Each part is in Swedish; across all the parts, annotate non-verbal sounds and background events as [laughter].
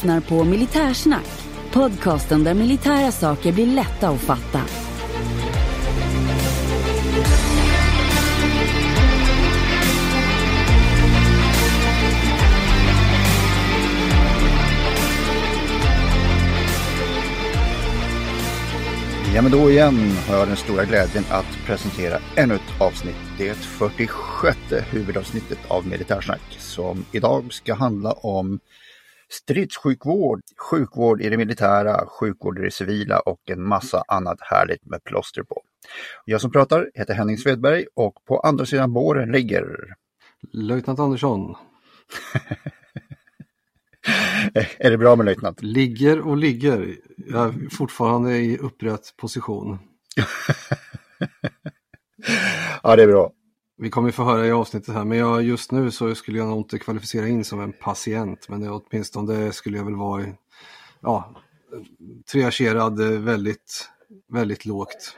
lyssnar på Militärsnack, podcasten där militära saker blir lätta att fatta. Ja men då igen har jag den stora glädjen att presentera ännu ett avsnitt. Det 46 huvudavsnittet av Militärsnack som idag ska handla om stridssjukvård, sjukvård i det militära, sjukvård i det civila och en massa annat härligt med plåster på. Jag som pratar heter Henning Svedberg och på andra sidan båren ligger Löjtnant Andersson. [laughs] är det bra med löjtnant? Ligger och ligger. Jag är fortfarande i upprätt position. [laughs] ja, det är bra. Vi kommer få höra i avsnittet här, men jag, just nu så skulle jag nog inte kvalificera in som en patient, men åtminstone skulle jag väl vara ja, triagerad väldigt, väldigt lågt.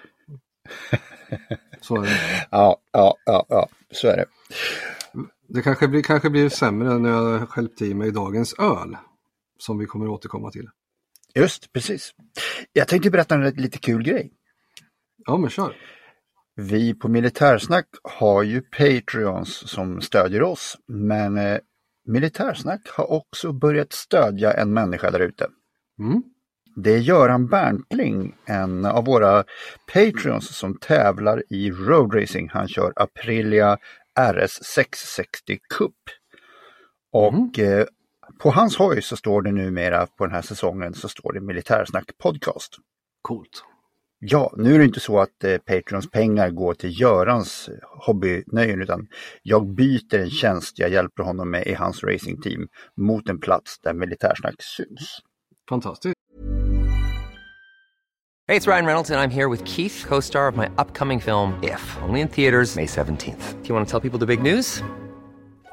Så är det. [laughs] Ja, ja, ja, ja, så är det. Det kanske blir, kanske blir sämre när jag skälpt i mig dagens öl, som vi kommer återkomma till. Just, precis. Jag tänkte berätta en lite kul grej. Ja, men kör. Vi på Militärsnack har ju Patreons som stödjer oss, men eh, Militärsnack har också börjat stödja en människa där ute. Mm. Det är Göran Berntling, en av våra Patreons som tävlar i roadracing. Han kör Aprilia RS 660 Cup. Och mm. eh, på hans hoj så står det numera på den här säsongen så står det Militärsnack Podcast. Coolt. Ja, nu är det inte så att eh, Patreons pengar går till Görans hobbynöjen utan jag byter en tjänst jag hjälper honom med i hans racingteam mot en plats där Militärsnack syns. Fantastiskt. Hej, det är Ryan Reynolds och jag är här med Keith, co-star of my upcoming film If, only in theaters May 17th. Do you want to tell people the big news?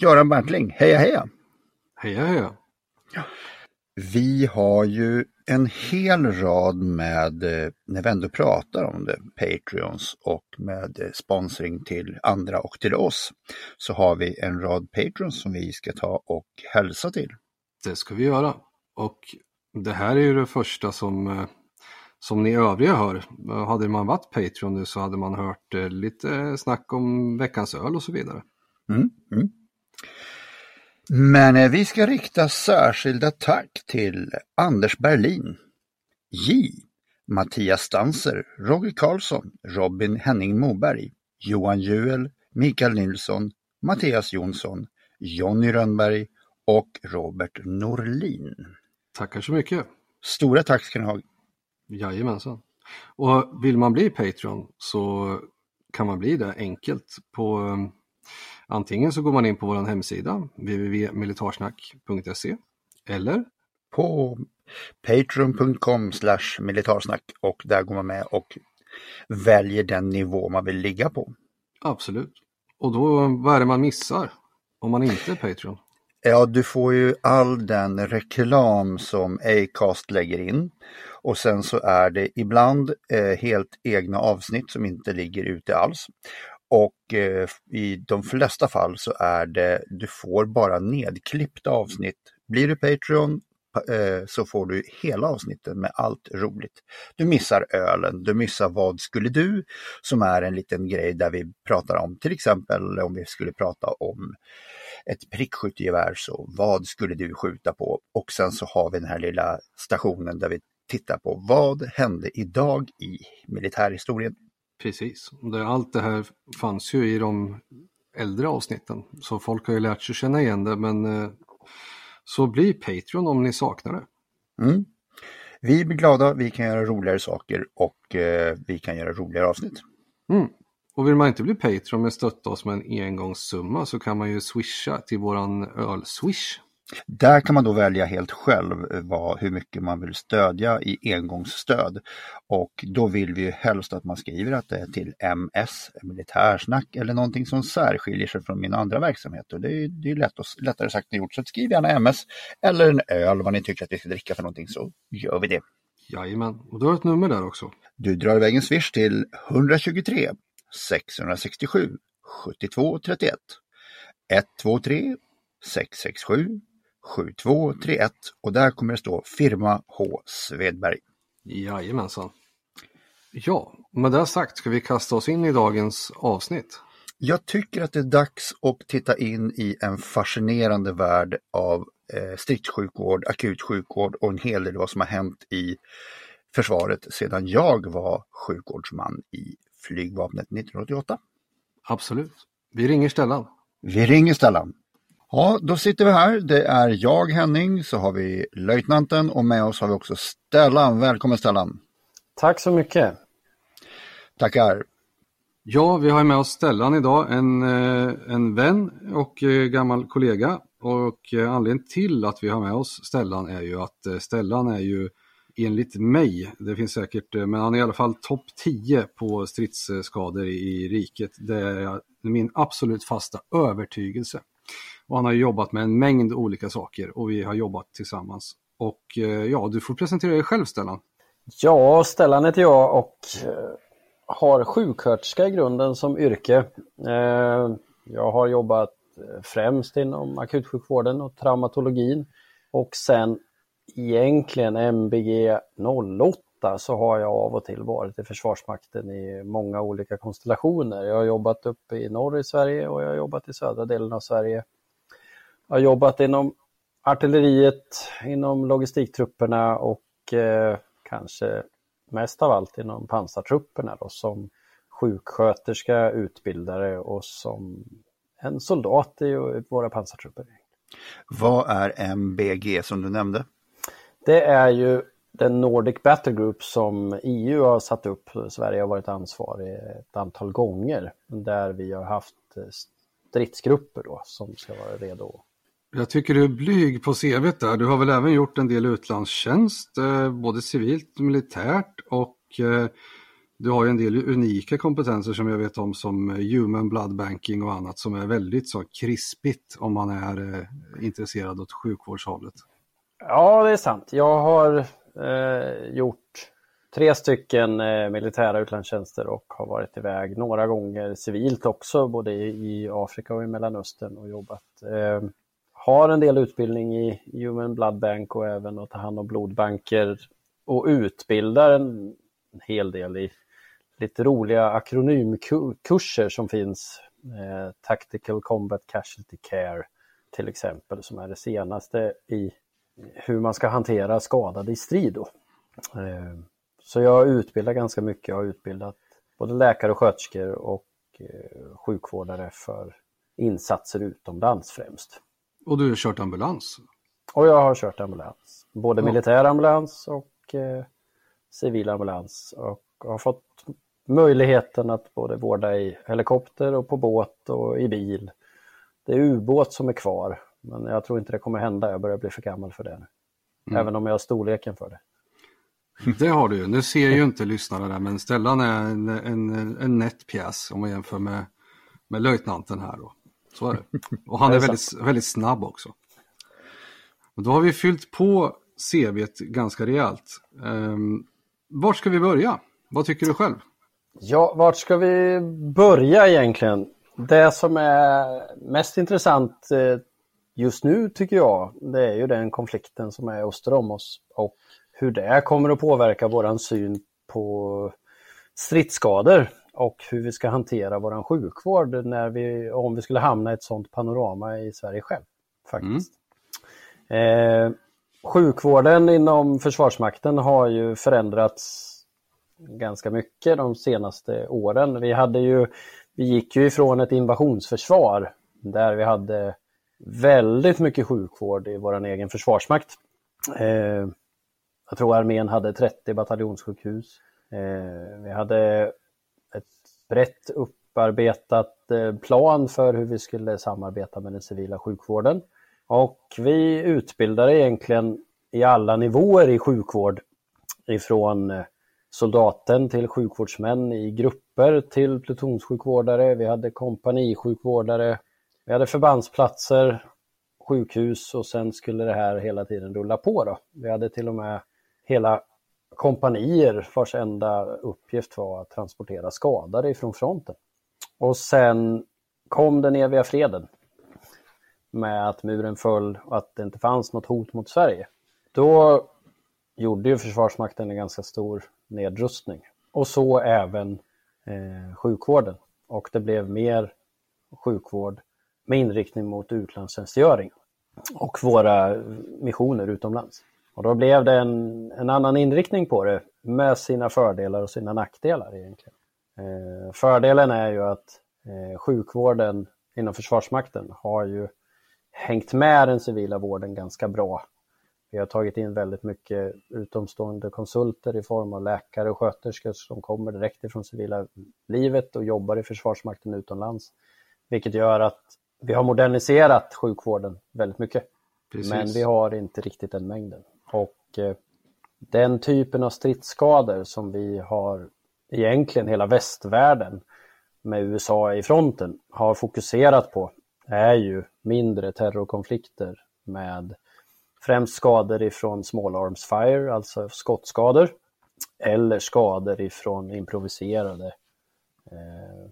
Göran Berntling, heja heja! Heja heja! Vi har ju en hel rad med, eh, när vi ändå pratar om det, Patreons och med eh, sponsring till andra och till oss, så har vi en rad Patreons som vi ska ta och hälsa till. Det ska vi göra. Och det här är ju det första som, eh, som ni övriga hör. Hade man varit Patreon nu så hade man hört lite snack om veckans öl och så vidare. Mm, mm. Men eh, vi ska rikta särskilda tack till Anders Berlin, J, Mattias Stanser, Roger Karlsson, Robin Henning Moberg, Johan Juel, Mikael Nilsson, Mattias Jonsson, Jonny Rönnberg och Robert Norlin. Tackar så mycket! Stora tack ska ni ha! Jajamensan! Och vill man bli Patreon så kan man bli det enkelt på Antingen så går man in på vår hemsida www.militarsnack.se eller på patreon.com militarsnack och där går man med och väljer den nivå man vill ligga på. Absolut. Och då, vad är det man missar om man inte är Patreon? Ja, du får ju all den reklam som Acast lägger in. Och sen så är det ibland eh, helt egna avsnitt som inte ligger ute alls. Och eh, i de flesta fall så är det, du får bara nedklippta avsnitt. Blir du Patreon eh, så får du hela avsnitten med allt roligt. Du missar ölen, du missar Vad skulle du? Som är en liten grej där vi pratar om till exempel om vi skulle prata om ett prickskyttegevär så vad skulle du skjuta på? Och sen så har vi den här lilla stationen där vi tittar på vad hände idag i militärhistorien. Precis, allt det här fanns ju i de äldre avsnitten så folk har ju lärt sig känna igen det men eh, så bli Patreon om ni saknar det. Mm. Vi blir glada, vi kan göra roligare saker och eh, vi kan göra roligare avsnitt. Mm. Och vill man inte bli Patreon men stötta oss med en engångssumma så kan man ju swisha till våran öl-swish. Där kan man då välja helt själv eh, vad, hur mycket man vill stödja i engångsstöd. Och då vill vi helst att man skriver att det är till MS, militärsnack eller någonting som särskiljer sig från mina andra verksamheter. Det är, det är lätt och, lättare sagt än gjort, så skriv gärna MS eller en öl vad ni tycker att vi ska dricka för någonting så gör vi det. Jajamän, och du har ett nummer där också. Du drar iväg en swish till 123 667 72 31 123 667 7231 och där kommer det stå firma H Svedberg. Jajamensan. Ja, med det sagt ska vi kasta oss in i dagens avsnitt. Jag tycker att det är dags att titta in i en fascinerande värld av eh, stridssjukvård, akutsjukvård och en hel del vad som har hänt i försvaret sedan jag var sjukvårdsman i flygvapnet 1988. Absolut. Vi ringer Stellan. Vi ringer Stellan. Ja, då sitter vi här. Det är jag, Henning, så har vi löjtnanten och med oss har vi också Stellan. Välkommen Stellan! Tack så mycket! Tackar! Ja, vi har med oss Stellan idag, en, eh, en vän och eh, gammal kollega. Och eh, anledningen till att vi har med oss Stellan är ju att Stellan är ju enligt mig, det finns säkert, men han är i alla fall topp 10 på stridsskador i riket. Det är min absolut fasta övertygelse. Och han har jobbat med en mängd olika saker och vi har jobbat tillsammans. Och eh, ja, du får presentera dig själv Stellan. Ja, Stellan heter jag och eh, har sjuksköterska i grunden som yrke. Eh, jag har jobbat främst inom akutsjukvården och traumatologin och sen egentligen MBG 08 så har jag av och till varit i Försvarsmakten i många olika konstellationer. Jag har jobbat uppe i norr i Sverige och jag har jobbat i södra delen av Sverige har jobbat inom artilleriet, inom logistiktrupperna och eh, kanske mest av allt inom pansartrupperna då, som sjuksköterska, utbildare och som en soldat i våra pansartrupper. Vad är MBG som du nämnde? Det är ju den Nordic Battle Group som EU har satt upp. Sverige har varit ansvarig ett antal gånger där vi har haft stridsgrupper då som ska vara redo jag tycker du är blyg på CV där. Du har väl även gjort en del utlandstjänst, eh, både civilt och militärt och eh, du har ju en del unika kompetenser som jag vet om som eh, human blood banking och annat som är väldigt så krispigt om man är intresserad åt sjukvårdshållet. Ja, det är sant. Jag har eh, gjort tre stycken eh, militära utlandstjänster och har varit iväg några gånger civilt också, både i, i Afrika och i Mellanöstern och jobbat eh, har en del utbildning i Human Blood Bank och även att ta hand om blodbanker och utbildar en hel del i lite roliga akronymkurser som finns. Eh, Tactical Combat Casualty Care till exempel som är det senaste i hur man ska hantera skadade i strid. Då. Eh, så jag utbildar ganska mycket. Jag har utbildat både läkare och sköterskor och eh, sjukvårdare för insatser utomlands främst. Och du har kört ambulans? Och jag har kört ambulans. Både ja. militär ambulans och eh, civil ambulans. Och har fått möjligheten att både vårda i helikopter och på båt och i bil. Det är ubåt som är kvar, men jag tror inte det kommer hända. Jag börjar bli för gammal för det nu. Mm. Även om jag har storleken för det. [laughs] Det har du Nu ser ju inte lyssnarna där, men Stellan är en, en, en nätt pjäs om man jämför med, med löjtnanten här. Då. Så är det. Och han är väldigt, väldigt snabb också. Och då har vi fyllt på CVt ganska rejält. Um, vart ska vi börja? Vad tycker du själv? Ja, vart ska vi börja egentligen? Det som är mest intressant eh, just nu tycker jag, det är ju den konflikten som är öster om oss och hur det kommer att påverka våran syn på stridsskador och hur vi ska hantera vår sjukvård när vi, om vi skulle hamna i ett sådant panorama i Sverige själv. faktiskt. Mm. Eh, sjukvården inom Försvarsmakten har ju förändrats ganska mycket de senaste åren. Vi, hade ju, vi gick ju ifrån ett invasionsförsvar där vi hade väldigt mycket sjukvård i vår egen försvarsmakt. Eh, jag tror armén hade 30 bataljonssjukhus. Eh, vi hade brett upparbetat eh, plan för hur vi skulle samarbeta med den civila sjukvården. Och vi utbildade egentligen i alla nivåer i sjukvård ifrån eh, soldaten till sjukvårdsmän i grupper till plutonssjukvårdare. Vi hade kompanisjukvårdare. Vi hade förbandsplatser, sjukhus och sen skulle det här hela tiden rulla på. Då. Vi hade till och med hela kompanier vars enda uppgift var att transportera skadade ifrån fronten. Och sen kom den eviga freden med att muren föll och att det inte fanns något hot mot Sverige. Då gjorde ju Försvarsmakten en ganska stor nedrustning. Och så även eh, sjukvården. Och det blev mer sjukvård med inriktning mot utlandstjänstgöring och våra missioner utomlands. Och då blev det en, en annan inriktning på det med sina fördelar och sina nackdelar egentligen. Eh, fördelen är ju att eh, sjukvården inom Försvarsmakten har ju hängt med den civila vården ganska bra. Vi har tagit in väldigt mycket utomstående konsulter i form av läkare och sköterskor som kommer direkt ifrån civila livet och jobbar i Försvarsmakten utomlands. Vilket gör att vi har moderniserat sjukvården väldigt mycket. Precis. Men vi har inte riktigt den mängden. Och eh, den typen av stridsskador som vi har egentligen hela västvärlden med USA i fronten har fokuserat på är ju mindre terrorkonflikter med främst skador ifrån small arms fire, alltså skottskador, eller skador ifrån improviserade, eh,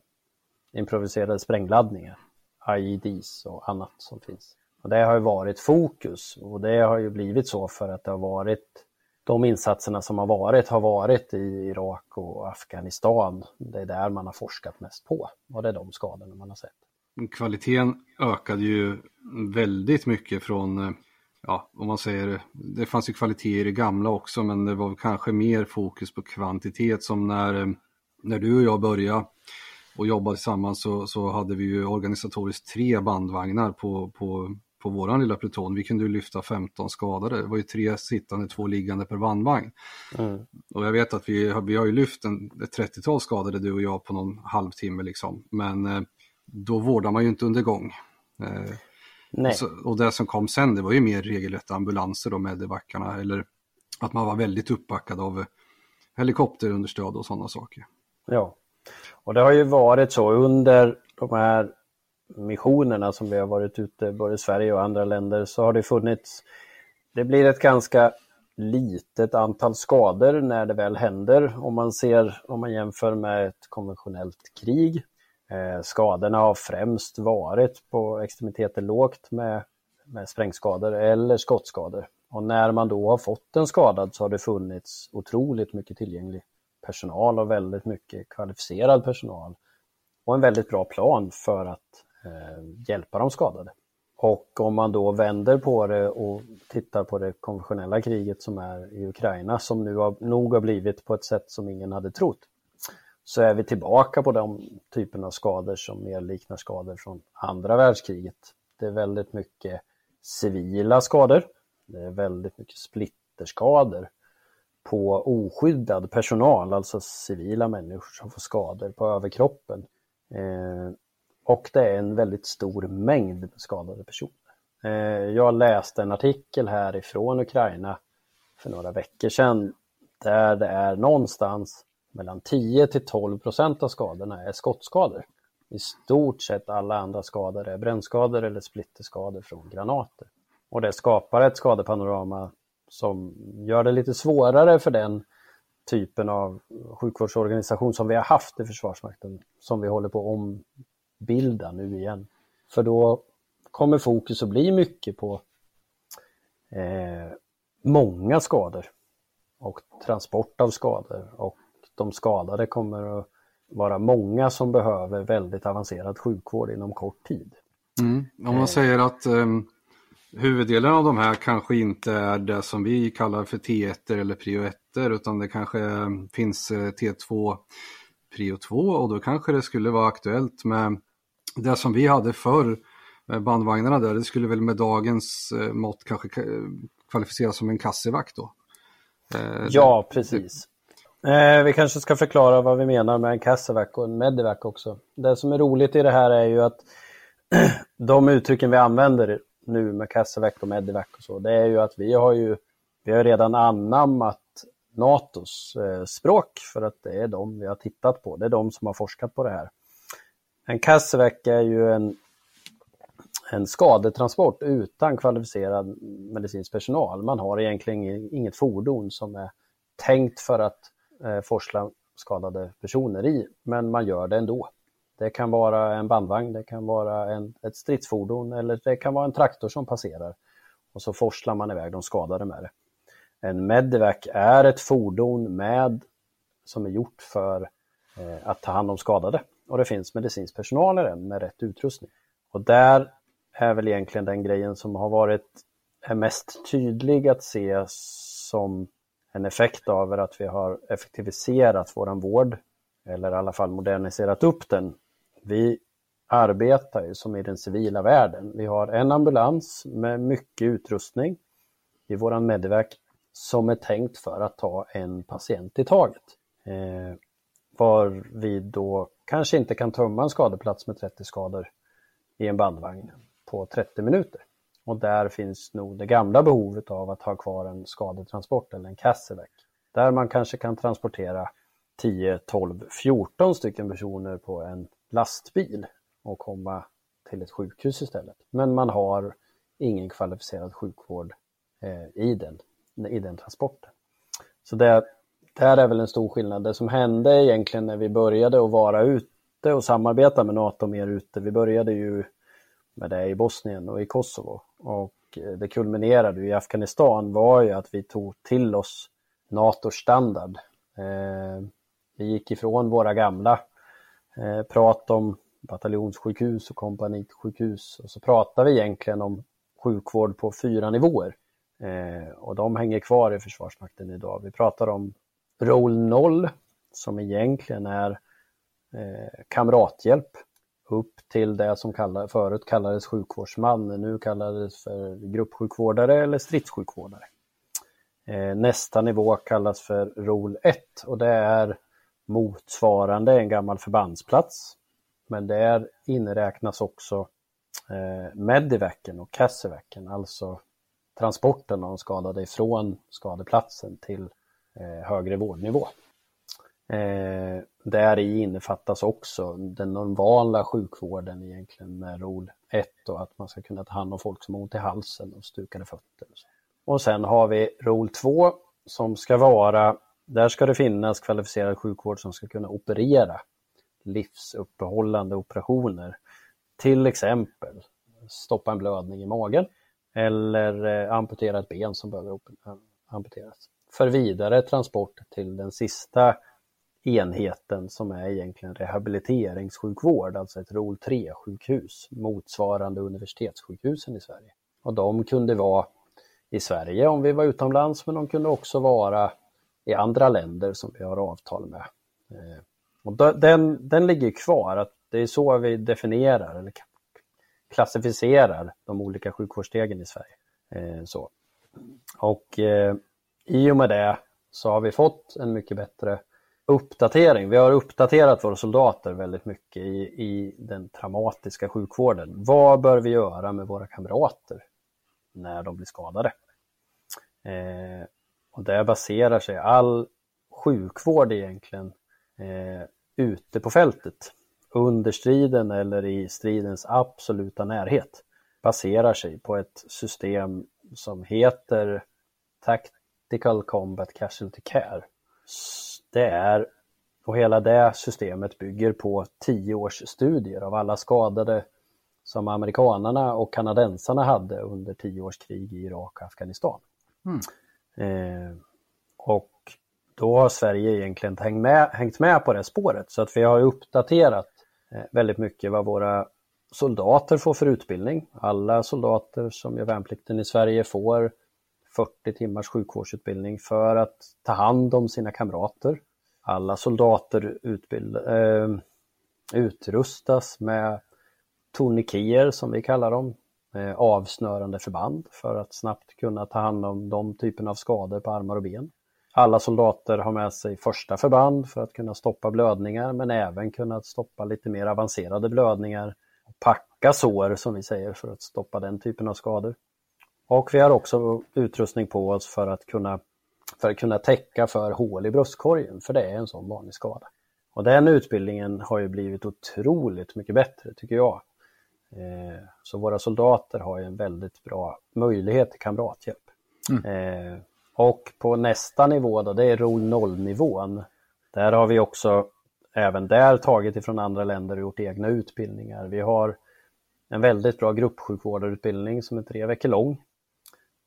improviserade sprängladdningar, IEDs och annat som finns. Och det har ju varit fokus och det har ju blivit så för att det har varit de insatserna som har varit har varit i Irak och Afghanistan. Det är där man har forskat mest på och det är de skadorna man har sett. Kvaliteten ökade ju väldigt mycket från, ja om man säger, det fanns ju kvalitet i det gamla också men det var kanske mer fokus på kvantitet som när, när du och jag började och jobbade tillsammans så, så hade vi ju organisatoriskt tre bandvagnar på, på på våran lilla pluton, vi kunde lyfta 15 skadade. Det var ju tre sittande, två liggande per bandvagn. Mm. Och jag vet att vi har, vi har ju lyft en, ett 30-tal skadade du och jag på någon halvtimme liksom. Men eh, då vårdar man ju inte under gång. Eh, Nej. Och, så, och, det som kom sen, det var ju mer regelrätta ambulanser då med backarna eller att man var väldigt uppbackad av helikopterunderstöd och sådana saker. Ja, och det har ju varit så under de här missionerna som vi har varit ute, både i Sverige och andra länder, så har det funnits, det blir ett ganska litet antal skador när det väl händer om man ser, om man jämför med ett konventionellt krig. Eh, skadorna har främst varit på extremiteter lågt med, med sprängskador eller skottskador. Och när man då har fått en skadad så har det funnits otroligt mycket tillgänglig personal och väldigt mycket kvalificerad personal och en väldigt bra plan för att Eh, hjälpa de skadade. Och om man då vänder på det och tittar på det konventionella kriget som är i Ukraina som nu har, nog har blivit på ett sätt som ingen hade trott så är vi tillbaka på de typen av skador som mer liknar skador från andra världskriget. Det är väldigt mycket civila skador. Det är väldigt mycket splitterskador på oskyddad personal, alltså civila människor som får skador på överkroppen. Eh, och det är en väldigt stor mängd skadade personer. Eh, jag läste en artikel härifrån Ukraina för några veckor sedan där det är någonstans mellan 10 till 12 procent av skadorna är skottskador. I stort sett alla andra skador är brännskador eller splitterskador från granater. Och det skapar ett skadepanorama som gör det lite svårare för den typen av sjukvårdsorganisation som vi har haft i Försvarsmakten, som vi håller på att bilda nu igen. För då kommer fokus att bli mycket på eh, många skador och transport av skador och de skadade kommer att vara många som behöver väldigt avancerad sjukvård inom kort tid. Mm. Om man eh. säger att eh, huvuddelen av de här kanske inte är det som vi kallar för T1 eller prio 1 utan det kanske ehm, finns eh, T2 prio 2 och då kanske det skulle vara aktuellt med det som vi hade förr, bandvagnarna där, det skulle väl med dagens eh, mått kanske kvalificeras som en kassevakt då? Eh, ja, precis. Eh, vi kanske ska förklara vad vi menar med en kassevac och en medivac också. Det som är roligt i det här är ju att [clears throat] de uttrycken vi använder nu med Kassevac och Medivac och så, det är ju att vi har ju vi har redan anammat NATOs eh, språk för att det är de vi har tittat på. Det är de som har forskat på det här. En Kassevac är ju en, en skadetransport utan kvalificerad medicinsk personal. Man har egentligen inget fordon som är tänkt för att eh, forsla skadade personer i, men man gör det ändå. Det kan vara en bandvagn, det kan vara en, ett stridsfordon eller det kan vara en traktor som passerar och så forslar man iväg de skadade med det. En Medivac är ett fordon med, som är gjort för eh, att ta hand om skadade och det finns medicinsk personal i den med rätt utrustning. Och där är väl egentligen den grejen som har varit är mest tydlig att se som en effekt av att vi har effektiviserat våran vård eller i alla fall moderniserat upp den. Vi arbetar ju som i den civila världen. Vi har en ambulans med mycket utrustning i våran Medivac som är tänkt för att ta en patient i taget. Eh, var vi då kanske inte kan tömma en skadeplats med 30 skador i en bandvagn på 30 minuter. Och där finns nog det gamla behovet av att ha kvar en skadetransport eller en Cassevac. Där man kanske kan transportera 10, 12, 14 stycken personer på en lastbil och komma till ett sjukhus istället. Men man har ingen kvalificerad sjukvård eh, i, den, i den transporten. Så det, där är väl en stor skillnad. Det som hände egentligen när vi började att vara ute och samarbeta med NATO mer ute, vi började ju med det i Bosnien och i Kosovo. Och eh, det kulminerade i Afghanistan var ju att vi tog till oss NATOs standard. Eh, vi gick ifrån våra gamla eh, prat om bataljonssjukhus och kompanitsjukhus och så pratar vi egentligen om sjukvård på fyra nivåer. och de hänger kvar i Försvarsmakten idag. Vi pratar om Roll 0 som egentligen är eh, kamrathjälp upp till det som kallar, förut kallades sjukvårdsman, nu kallades för gruppsjukvårdare eller stridssjukvårdare. Eh, nästa nivå kallas för ROL 1 och det är motsvarande en gammal förbandsplats. Men där inräknas också eh, Medivacken och Cassivacen, alltså transporten av de skadade ifrån skadeplatsen till eh, Eh, högre vårdnivå. Eh, där i innefattas också den normala sjukvården egentligen med ROL 1 och att man ska kunna ta hand om folk som har ont i halsen och stukade fötter. Och sen har vi ROL 2 som ska vara, där ska det finnas kvalificerad sjukvård som ska kunna operera livsuppehållande operationer. Till exempel stoppa en blödning i magen eller eh, amputera ett ben som behöver amputeras. För vidare transport till den sista enheten som är egentligen rehabiliteringssjukvård, alltså ett ROL 3-sjukhus motsvarande universitetssjukhusen i Sverige. Och de kunde vara i Sverige om vi var utomlands, men de kunde också vara i andra länder som vi har avtal med. Eh, och den, den ligger kvar, att det är så vi definierar eller klassificerar de olika sjukvårdsstegen i Sverige. Eh, så. Och eh, i och med det så har vi fått en mycket bättre uppdatering. Vi har uppdaterat våra soldater väldigt mycket i, i den traumatiska sjukvården. Vad bör vi göra med våra kamrater när de blir skadade? Eh, och där baserar sig all sjukvård egentligen eh, ute på fältet under striden eller i stridens absoluta närhet baserar sig på ett system som heter Tactical Combat Casualty Care det är, och hela det systemet bygger på tio års studier av alla skadade som amerikanarna och kanadensarna hade under tio års krig i Irak och Afghanistan. Mm. Eh, och då har Sverige egentligen hängt med, hängt med på det spåret så att vi har uppdaterat eh, väldigt mycket vad våra soldater får för utbildning. Alla soldater som gör värnplikten i Sverige får 40 timmars sjukvårdsutbildning för att ta hand om sina kamrater. Alla soldater utbild, eh, utrustas med tornikier som vi kallar dem, eh, avsnörande förband för att snabbt kunna ta hand om de typen av skador på armar och ben. Alla soldater har med sig första förband för att kunna stoppa blödningar men även kunna stoppa lite mer avancerade blödningar packa sår som vi säger för att stoppa den typen av skador. Och vi har också utrustning på oss för att kunna, för att kunna täcka för hål i bröstkorgen, för det är en sån vanlig skada. Och den utbildningen har ju blivit otroligt mycket bättre tycker jag. Eh, så våra soldater har ju en väldigt bra möjlighet till kamrathjälp. Mm. Eh, och på nästa nivå då, det är roll 0 nivån. Där har vi också även där tagit ifrån andra länder och gjort egna utbildningar. Vi har en väldigt bra gruppsjukvårdarutbildning som är tre veckor lång.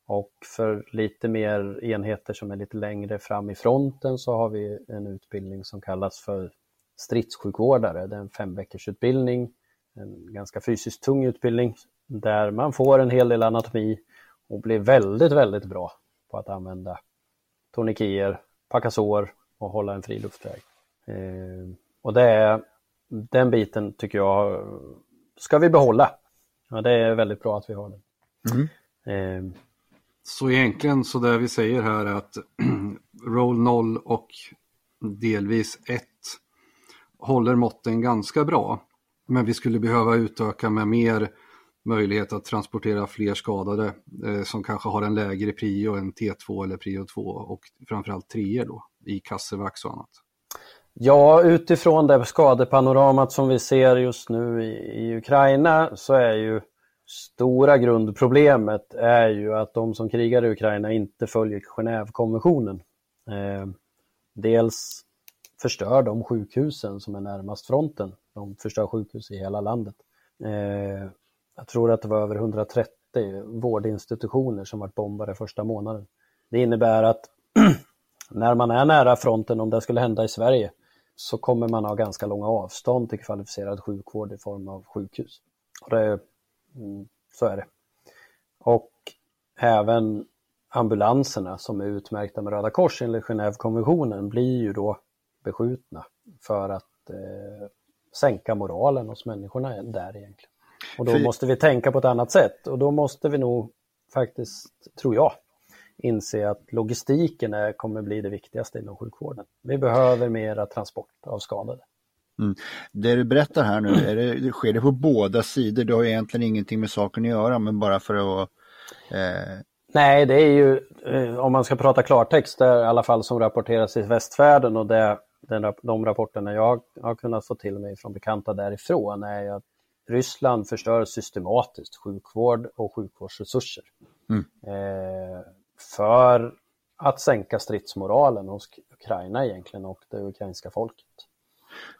Och för lite mer enheter som är lite längre fram i fronten så har vi en utbildning som kallas för stridssjukvårdare. Det är en fem utbildning, en ganska fysiskt tung utbildning där man får en hel del anatomi och blir väldigt, väldigt bra på att använda tourniqueter, packa sår och hålla en fri luftväg. Eh, och det är, den biten tycker jag ska vi behålla. Ja, det är väldigt bra att vi har den. Mm. Så egentligen så det vi säger här är att [clears throat] roll 0 och delvis 1 håller måtten ganska bra. Men vi skulle behöva utöka med mer möjlighet att transportera fler skadade eh, som kanske har en lägre prio än T2 eller prio 2 och framförallt 3 då i kassevax och annat. Ja, utifrån det skadepanoramat som vi ser just nu i, i Ukraina så är ju stora grundproblemet är ju att de som krigar i Ukraina inte följer Genèvekonventionen. Eh, dels förstör de sjukhusen som är närmast fronten. De förstör sjukhus i hela landet. Eh, jag tror att det var över 130 vårdinstitutioner som varit bombade första månaden. Det innebär att [clears throat] när man är nära fronten, om det skulle hända i Sverige, så kommer man ha ganska långa avstånd till kvalificerad sjukvård i form av sjukhus. Och det, så är det. Och även ambulanserna som är utmärkta med Röda Kors enligt Genèvekonventionen blir ju då beskjutna för att eh, sänka moralen hos människorna där egentligen. Och då måste vi tänka på ett annat sätt och då måste vi nog faktiskt, tror jag, inse att logistiken är, kommer bli det viktigaste inom sjukvården. Vi behöver mera transport av skadade. Mm. Det du berättar här nu, är det, sker det på båda sidor? Det har egentligen ingenting med saken att göra, men bara för att... Eh... Nej, det är ju, eh, om man ska prata klartext, det är i alla fall som rapporteras i västvärlden och det, den, de rapporterna jag har kunnat få till mig från bekanta därifrån är att Ryssland förstör systematiskt sjukvård och sjukvårdsresurser. Mm. Eh, för att sänka stridsmoralen hos Ukraina egentligen och det ukrainska folket.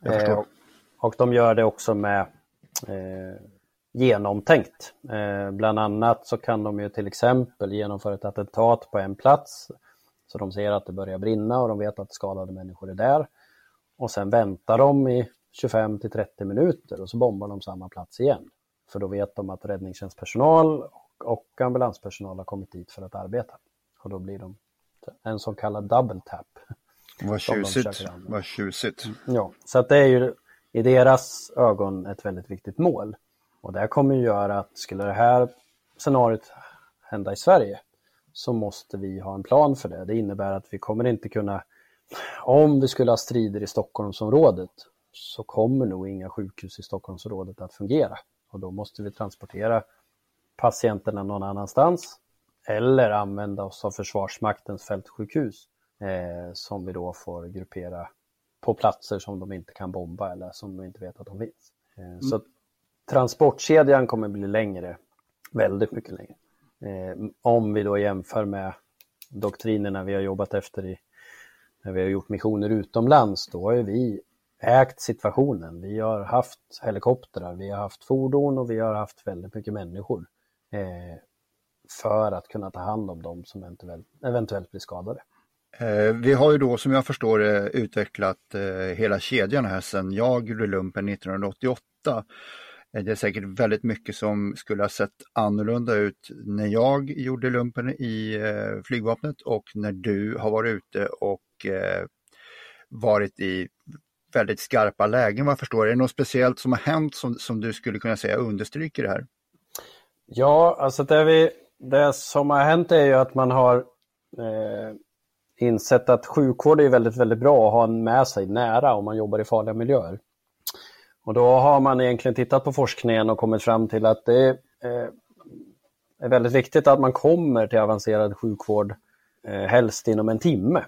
Eh, och de gör det också med eh, genomtänkt. Eh, bland annat så kan de ju till exempel genomföra ett attentat på en plats så de ser att det börjar brinna och de vet att skadade människor är där. Och sen väntar de i 25 till 30 minuter och så bombar de samma plats igen. För då vet de att räddningstjänstpersonal och ambulanspersonal har kommit dit för att arbeta. Och då blir de en så kallad double tap. Vad tjusigt. Vad tjusigt. Ja, så att det är ju i deras ögon ett väldigt viktigt mål. Och det kommer ju göra att skulle det här scenariot hända i Sverige så måste vi ha en plan för det. Det innebär att vi kommer inte kunna, om vi skulle ha strider i Stockholmsområdet så kommer nog inga sjukhus i Stockholmsområdet att fungera. Och då måste vi transportera patienterna någon annanstans eller använda oss av Försvarsmaktens fältsjukhus eh, som vi då får gruppera på platser som de inte kan bomba eller som de inte vet att de finns. Eh, mm. Så transportkedjan kommer bli längre, väldigt mycket längre. Eh, om vi då jämför med doktrinerna vi har jobbat efter i, när vi har gjort missioner utomlands, då har vi ägt situationen. Vi har haft helikoptrar, vi har haft fordon och vi har haft väldigt mycket människor eh, för att kunna ta hand om dem som eventuellt, eventuellt blir skadade. Eh, vi har ju då som jag förstår det utvecklat eh, hela kedjan här sedan jag gjorde lumpen 1988. Eh, det är säkert väldigt mycket som skulle ha sett annorlunda ut när jag gjorde lumpen i flygvapnet och när du har varit ute och varit i väldigt skarpa lägen vad jag förstår. Är det något speciellt som har hänt som, som du skulle kunna säga understryker det här? Ja, alltså det, vi, det som har hänt är ju att man har eh, insett att sjukvård är väldigt, väldigt bra att ha med sig nära om man jobbar i farliga miljöer. Och då har man egentligen tittat på forskningen och kommit fram till att det är, är väldigt viktigt att man kommer till avancerad sjukvård helst inom en timme.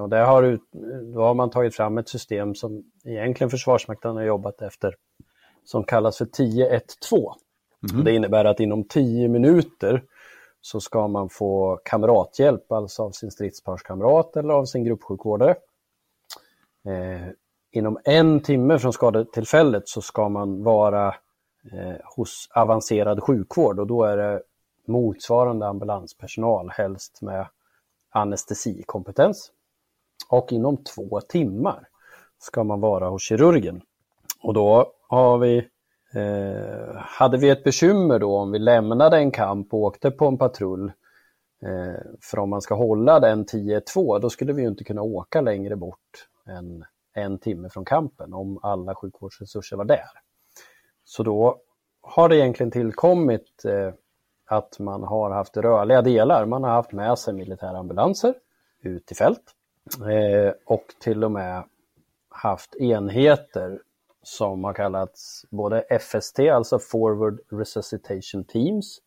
Och där har, då har man tagit fram ett system som egentligen Försvarsmakten har jobbat efter som kallas för 1012. Mm. Det innebär att inom 10 minuter så ska man få kamrathjälp, alltså av sin stridsparskamrat eller av sin gruppsjukvårdare. Eh, inom en timme från skadetillfället så ska man vara eh, hos avancerad sjukvård och då är det motsvarande ambulanspersonal, helst med anestesikompetens. Och inom två timmar ska man vara hos kirurgen. Och då har vi Eh, hade vi ett bekymmer då om vi lämnade en kamp och åkte på en patrull eh, för om man ska hålla den 10-2 då skulle vi inte kunna åka längre bort än en timme från kampen om alla sjukvårdsresurser var där. Så då har det egentligen tillkommit eh, att man har haft rörliga delar. Man har haft med sig militära ambulanser ut i fält eh, och till och med haft enheter som har kallats både FST, alltså Forward Resuscitation Teams,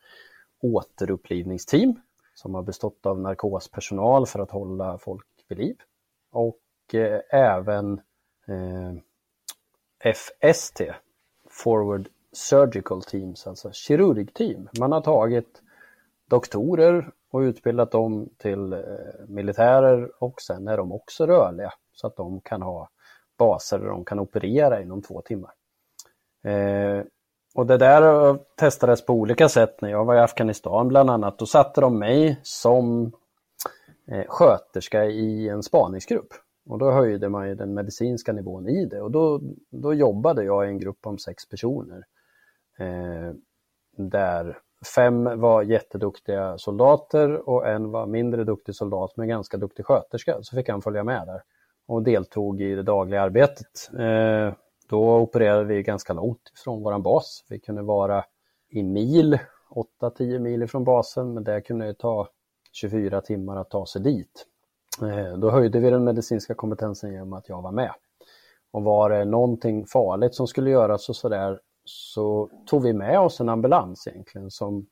återupplivningsteam som har bestått av narkospersonal för att hålla folk vid liv och eh, även eh, FST, Forward Surgical Teams, alltså kirurgteam. Man har tagit doktorer och utbildat dem till eh, militärer och sen är de också rörliga så att de kan ha baser där de kan operera inom två timmar. Eh, och det där testades på olika sätt när jag var i Afghanistan bland annat. Då satte de mig som eh, sköterska i en spaningsgrupp. Och då höjde man ju den medicinska nivån i det och då, då jobbade jag i en grupp om sex personer. Eh, där fem var jätteduktiga soldater och en var mindre duktig soldat men ganska duktig sköterska. Så fick han följa med där och deltog i det dagliga arbetet. Eh, då opererade vi ganska långt ifrån vår bas. Vi kunde vara i mil, 8-10 mil ifrån basen, men det kunde ta 24 timmar att ta sig dit. Eh, då höjde vi den medicinska kompetensen genom att jag var med. Och var det någonting farligt som skulle göras och sådär så tog vi med oss en ambulans egentligen som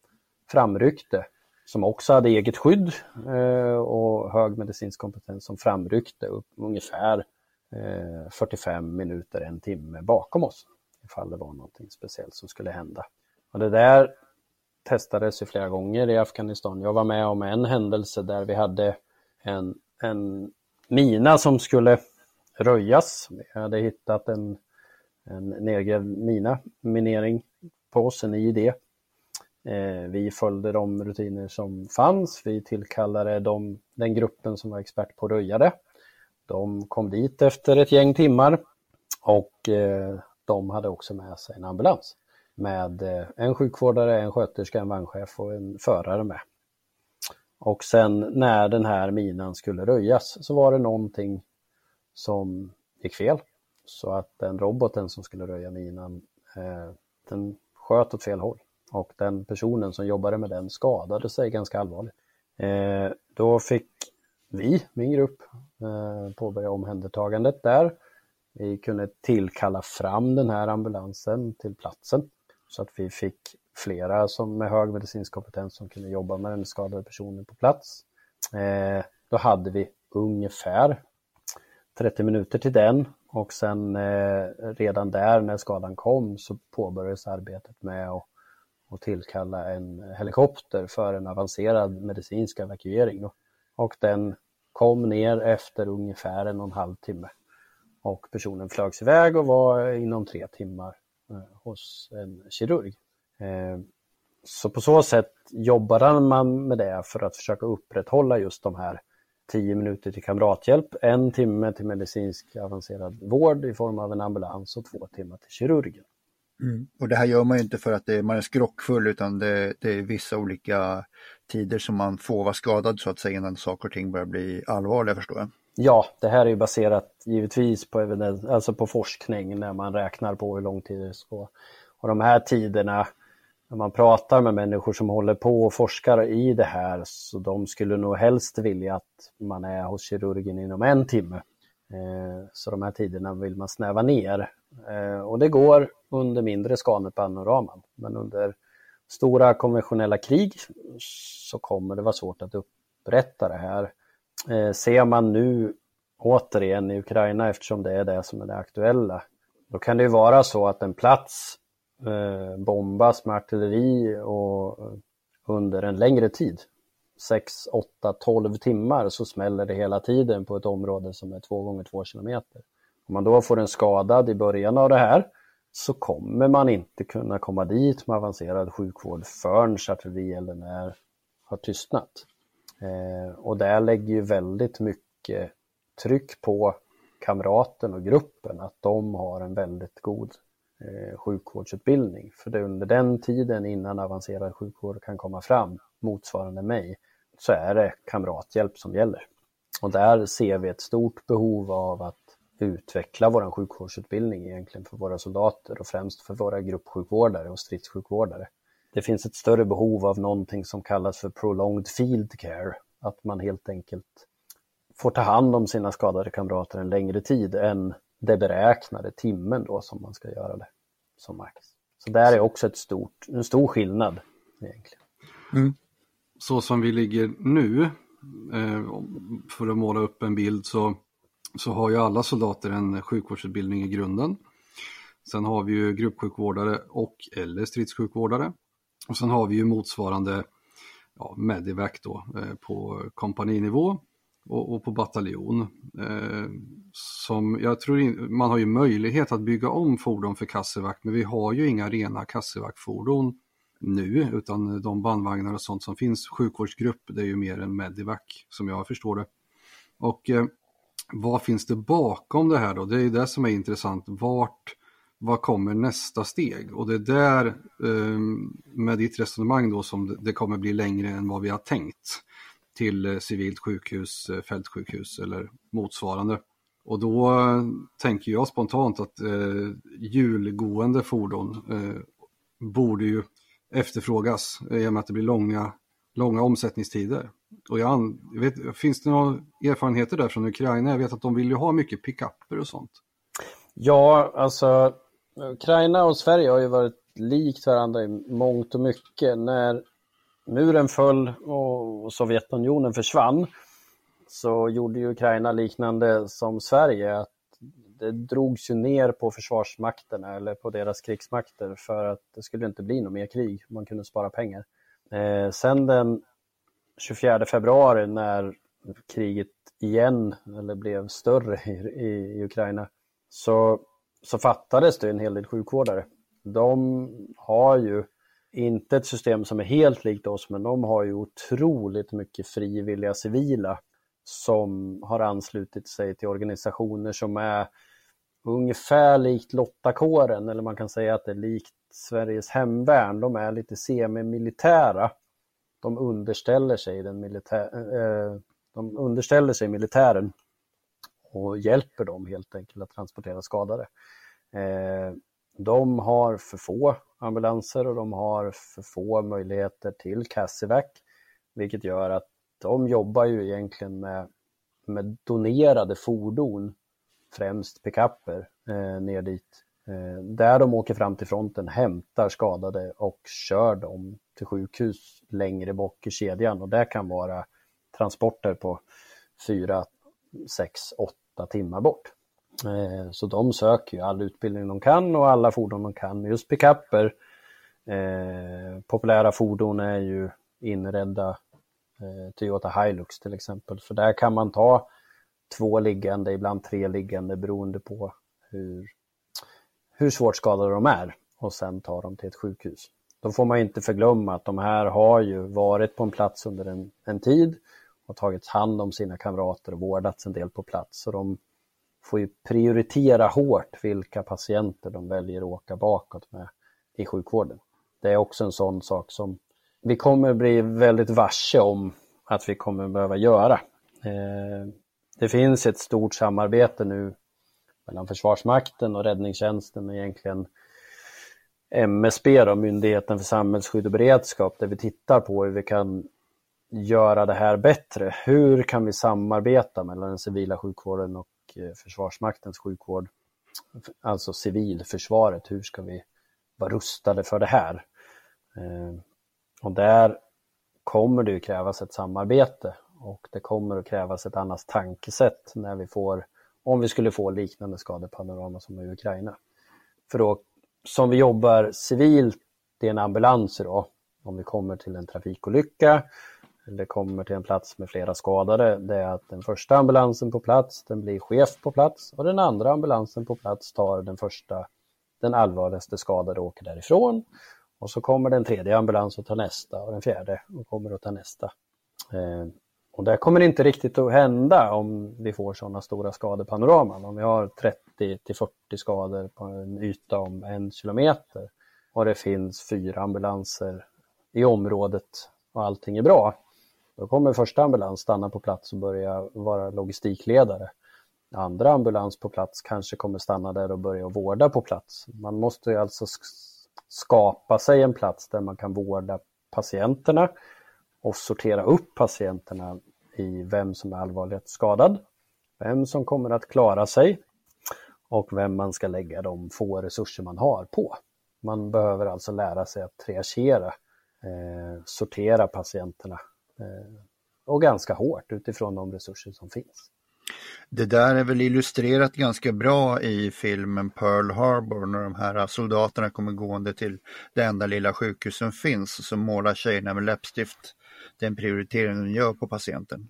framryckte som också hade eget skydd eh, och hög medicinsk kompetens som framryckte upp ungefär eh, 45 minuter, en timme bakom oss ifall det var någonting speciellt som skulle hända. Och det där testades ju flera gånger i Afghanistan. Jag var med om en händelse där vi hade en, en mina som skulle röjas. Vi hade hittat en, en nedgrävd mina, minering på oss, en ID. Eh, vi följde de rutiner som fanns. Vi tillkallade de, den gruppen som var expert på röjare. De kom dit efter ett gäng timmar och eh, de hade också med sig en ambulans med eh, en sjukvårdare, en sköterska, en vagnchef och en förare med. Och sen när den här minan skulle röjas så var det någonting som gick fel. Så att den roboten som skulle röja minan, eh, den sköt åt fel håll och den personen som jobbade med den skadade sig ganska allvarligt. Eh, då fick vi, min grupp, eh, påbörja omhändertagandet där. Vi kunde tillkalla fram den här ambulansen till platsen så att vi fick flera som med hög medicinsk kompetens som kunde jobba med den skadade personen på plats. Eh, då hade vi ungefär 30 minuter till den och sen eh, redan där när skadan kom så påbörjades arbetet med att och tillkalla en helikopter för en avancerad medicinsk evakuering. Och den kom ner efter ungefär en och en halv timme. Och personen flögs iväg och var inom tre timmar eh, hos en kirurg. Eh, så på så sätt jobbade man med det för att försöka upprätthålla just de här 10 minuter till kamrathjälp, en timme till medicinsk avancerad vård i form av en ambulans och två timmar till kirurgen. Mm. Och det här gör man ju inte för att det, man är skrockfull utan det, det, är vissa olika tider som man får vara skadad så att säga innan saker och ting börjar bli allvarliga förstår jag. Ja, det här är ju baserat givetvis på, evidens, alltså på forskning när man räknar på hur lång tid det ska. Och de här tiderna, när man pratar med människor som håller på och forskar i det här, så de skulle nog helst vilja att man är hos kirurgen inom en timme. Eh, så de här tiderna vill man snäva ner Eh, och det går under mindre skalpanoraman. Men under stora konventionella krig så kommer det vara svårt att upprätta det här. Eh, ser man nu återigen i Ukraina, eftersom det är det som är det aktuella, då kan det ju vara så att en plats eh, bombas med artilleri och eh, under en längre tid. 6, 8, 12 timmar så smäller det hela tiden på ett område som är 2 gånger 2 kilometer. Om man då får en skadad i början av det här så kommer man inte kunna komma dit med avancerad sjukvård förrän artillerielden när har tystnat. Eh, och där lägger ju väldigt mycket tryck på kamraten och gruppen att de har en väldigt god eh, sjukvårdsutbildning. För det under den tiden innan avancerad sjukvård kan komma fram, motsvarande mig, så är det kamrathjälp som gäller. Och där ser vi ett stort behov av att utveckla vår sjukvårdsutbildning egentligen för våra soldater och främst för våra gruppsjukvårdare och stridssjukvårdare. Det finns ett större behov av någonting som kallas för prolonged field care, att man helt enkelt får ta hand om sina skadade kamrater en längre tid än det beräknade timmen då som man ska göra det som max. Så där är också ett stort, en stor skillnad egentligen. Mm. Så som vi ligger nu, eh, för att måla upp en bild så, så har ju alla soldater en sjukvårdsutbildning i grunden. Sen har vi ju gruppsjukvårdare och eller stridssjukvårdare. Och sen har vi ju motsvarande ja, Medivac då eh, på kompaninivå och, och på bataljon. Eh, som jag tror in, man har ju möjlighet att bygga om fordon för kassevakt men vi har ju inga rena kassevaktfordon nu utan de bandvagnar och sånt som finns, sjukvårdsgrupp, det är ju mer en Medivac som jag förstår det. Och eh, vad finns det bakom det här då? Det är ju det som är intressant. Vart, vad kommer nästa steg? Och det är där eh, med ditt resonemang då som det kommer bli längre än vad vi har tänkt till eh, civilt sjukhus, eh, fältsjukhus eller motsvarande. Och då eh, tänker jag spontant att eh, hjulgående fordon eh, borde ju efterfrågas i och med att det blir långa, långa omsättningstider. Och jag, vet, finns det några erfarenheter där från Ukraina? Jag vet att de vill ju ha mycket pickuper och sånt. Ja, alltså Ukraina och Sverige har ju varit likt varandra i mångt och mycket. När muren föll och Sovjetunionen försvann så gjorde ju Ukraina liknande som Sverige. att Det drogs ju ner på försvarsmakterna eller på deras krigsmakter för att det skulle inte bli något mer krig. Man kunde spara pengar. Eh, sen den 24 februari när kriget igen, eller blev större i, i Ukraina, så, så fattades det en hel del sjukvårdare. De har ju inte ett system som är helt likt oss, men de har ju otroligt mycket frivilliga civila som har anslutit sig till organisationer som är ungefär likt Lottakåren, eller man kan säga att det är likt Sveriges hemvärn. De är lite semimilitära. De underställer sig, den militär, eh, de underställer sig militären och hjälper dem helt enkelt att transportera skadade. Eh, de har för få ambulanser och de har för få möjligheter till Cassivac, vilket gör att de jobbar ju egentligen med, med donerade fordon, främst pickuper, eh, ner dit. Eh, där de åker fram till fronten, hämtar skadade och kör dem till sjukhus längre bort i kedjan och det kan vara transporter på fyra, sex, åtta timmar bort. Eh, så de söker ju all utbildning de kan och alla fordon de kan. Just pickuper, eh, populära fordon är ju inredda eh, Toyota Hilux till exempel. För där kan man ta två liggande, ibland tre liggande beroende på hur, hur svårt skadade de är och sen tar dem till ett sjukhus. Då får man inte förglömma att de här har ju varit på en plats under en, en tid och tagit hand om sina kamrater och vårdats en del på plats. Så de får ju prioritera hårt vilka patienter de väljer att åka bakåt med i sjukvården. Det är också en sån sak som vi kommer bli väldigt varse om att vi kommer behöva göra. Eh, det finns ett stort samarbete nu mellan Försvarsmakten och räddningstjänsten och egentligen MSB, då, Myndigheten för samhällsskydd och beredskap, där vi tittar på hur vi kan göra det här bättre. Hur kan vi samarbeta mellan den civila sjukvården och eh, Försvarsmaktens sjukvård alltså civilförsvaret, hur ska vi vara rustade för det här? Eh, och där kommer det ju krävas ett samarbete och det kommer att krävas ett annat tankesätt när vi får, om vi skulle få liknande skadepanorama som i Ukraina. För då, som vi jobbar civilt, det är en ambulans idag, om vi kommer till en trafikolycka eller kommer till en plats med flera skadade, det är att den första ambulansen på plats, den blir chef på plats och den andra ambulansen på plats tar den första, den allvarligaste skadade och åker därifrån. Och så kommer den tredje ambulans och tar nästa och den fjärde och kommer att ta nästa. Eh, och det kommer inte riktigt att hända om vi får sådana stora skadepanoraman. Om vi har 30 till 40 skador på en yta om en kilometer och det finns fyra ambulanser i området och allting är bra, då kommer första ambulans stanna på plats och börja vara logistikledare. Andra ambulans på plats kanske kommer stanna där och börja vårda på plats. Man måste ju alltså skapa sig en plats där man kan vårda patienterna och sortera upp patienterna i vem som är allvarligt skadad, vem som kommer att klara sig och vem man ska lägga de få resurser man har på. Man behöver alltså lära sig att triagera, eh, sortera patienterna eh, och ganska hårt utifrån de resurser som finns. Det där är väl illustrerat ganska bra i filmen Pearl Harbor när de här soldaterna kommer gående till det enda lilla sjukhus som finns så målar tjejerna med läppstift. Den prioritering de gör på patienten.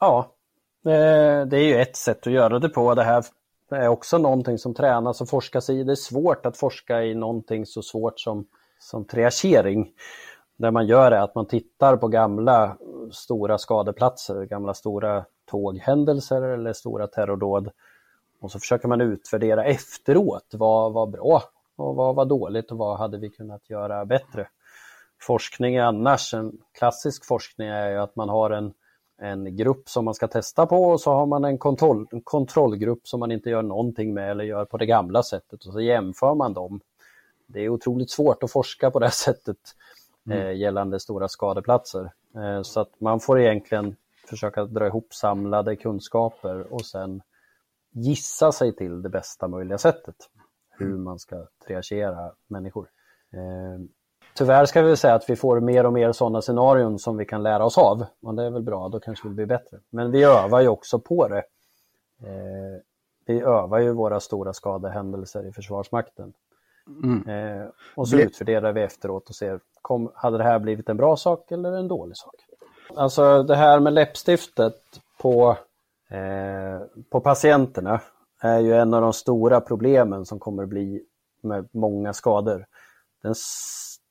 Ja, eh, det är ju ett sätt att göra det på. Det här är också någonting som tränas och forskas i. Det är svårt att forska i någonting så svårt som, som triagering. Det man gör är att man tittar på gamla stora skadeplatser, gamla stora tåghändelser eller stora terrordåd. Och så försöker man utvärdera efteråt. Vad var bra och vad var dåligt och vad hade vi kunnat göra bättre? Forskning annars, en klassisk forskning är ju att man har en, en grupp som man ska testa på och så har man en, kontroll, en kontrollgrupp som man inte gör någonting med eller gör på det gamla sättet och så jämför man dem. Det är otroligt svårt att forska på det sättet mm. eh, gällande stora skadeplatser. Eh, så att man får egentligen försöka dra ihop samlade kunskaper och sen gissa sig till det bästa möjliga sättet hur mm. man ska triagera människor. Eh, tyvärr ska vi säga att vi får mer och mer sådana scenarion som vi kan lära oss av. Och det är väl bra, då kanske vi blir bättre. Men vi övar ju också på det. Eh, vi övar ju våra stora skadehändelser i Försvarsmakten. Mm. Eh, och så utvärderar vi efteråt och ser, kom, hade det här blivit en bra sak eller en dålig sak? Alltså det här med läppstiftet på, eh, på patienterna är ju en av de stora problemen som kommer bli med många skador. Den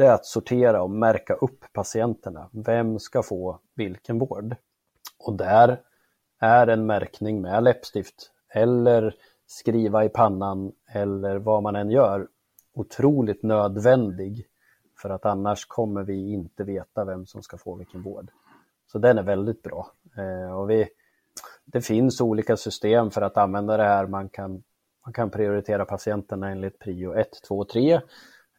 det är att sortera och märka upp patienterna. Vem ska få vilken vård? Och där är en märkning med läppstift eller skriva i pannan eller vad man än gör otroligt nödvändig för att annars kommer vi inte veta vem som ska få vilken vård. Så den är väldigt bra. Eh, och vi, det finns olika system för att använda det här. Man kan, man kan prioritera patienterna enligt prio 1, 2, 3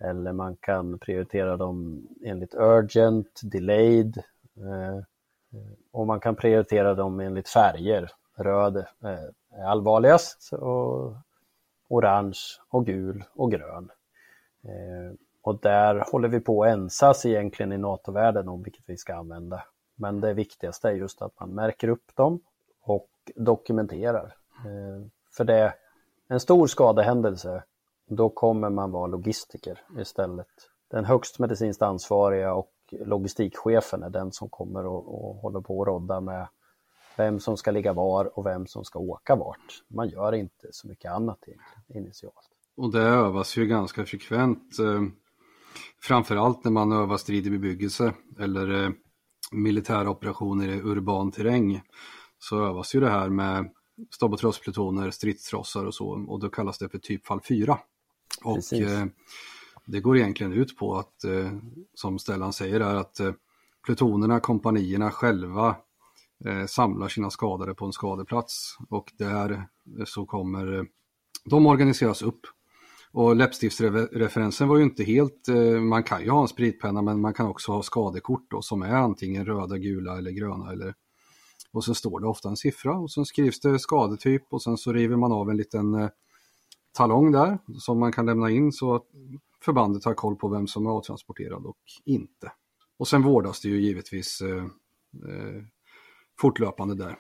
eller man kan prioritera dem enligt urgent, delayed eh, eh, och man kan prioritera dem enligt färger. Röd är eh, allvarligast och orange och gul och grön. Och där håller vi på att ensas egentligen i NATO-världen om vilket vi ska använda. Men det viktigaste är just att man märker upp dem och dokumenterar. För det är en stor skadehändelse, då kommer man vara logistiker istället. Den högst medicinskt ansvariga och logistikchefen är den som kommer och, och håller på att rodda med vem som ska ligga var och vem som ska åka vart. Man gör inte så mycket annat initialt. Och det övas ju ganska frekvent, eh, framförallt när man övar strid i bebyggelse eller eh, militära operationer i urban terräng så övas ju det här med stab och trossplutoner, stridstrossar och så och då kallas det för typfall 4. Och eh, det går egentligen ut på att, eh, som Stellan säger, är att eh, plutonerna, kompanierna själva samlar sina skadade på en skadeplats och där så kommer de organiseras upp. Och läppstiftsreferensen var ju inte helt, man kan ju ha en spritpenna men man kan också ha skadekort då, som är antingen röda, gula eller gröna eller och så står det ofta en siffra och så skrivs det skadetyp och sen så river man av en liten talong där som man kan lämna in så att förbandet har koll på vem som är avtransporterad och inte. Och sen vårdas det ju givetvis eh, eh, fortlöpande där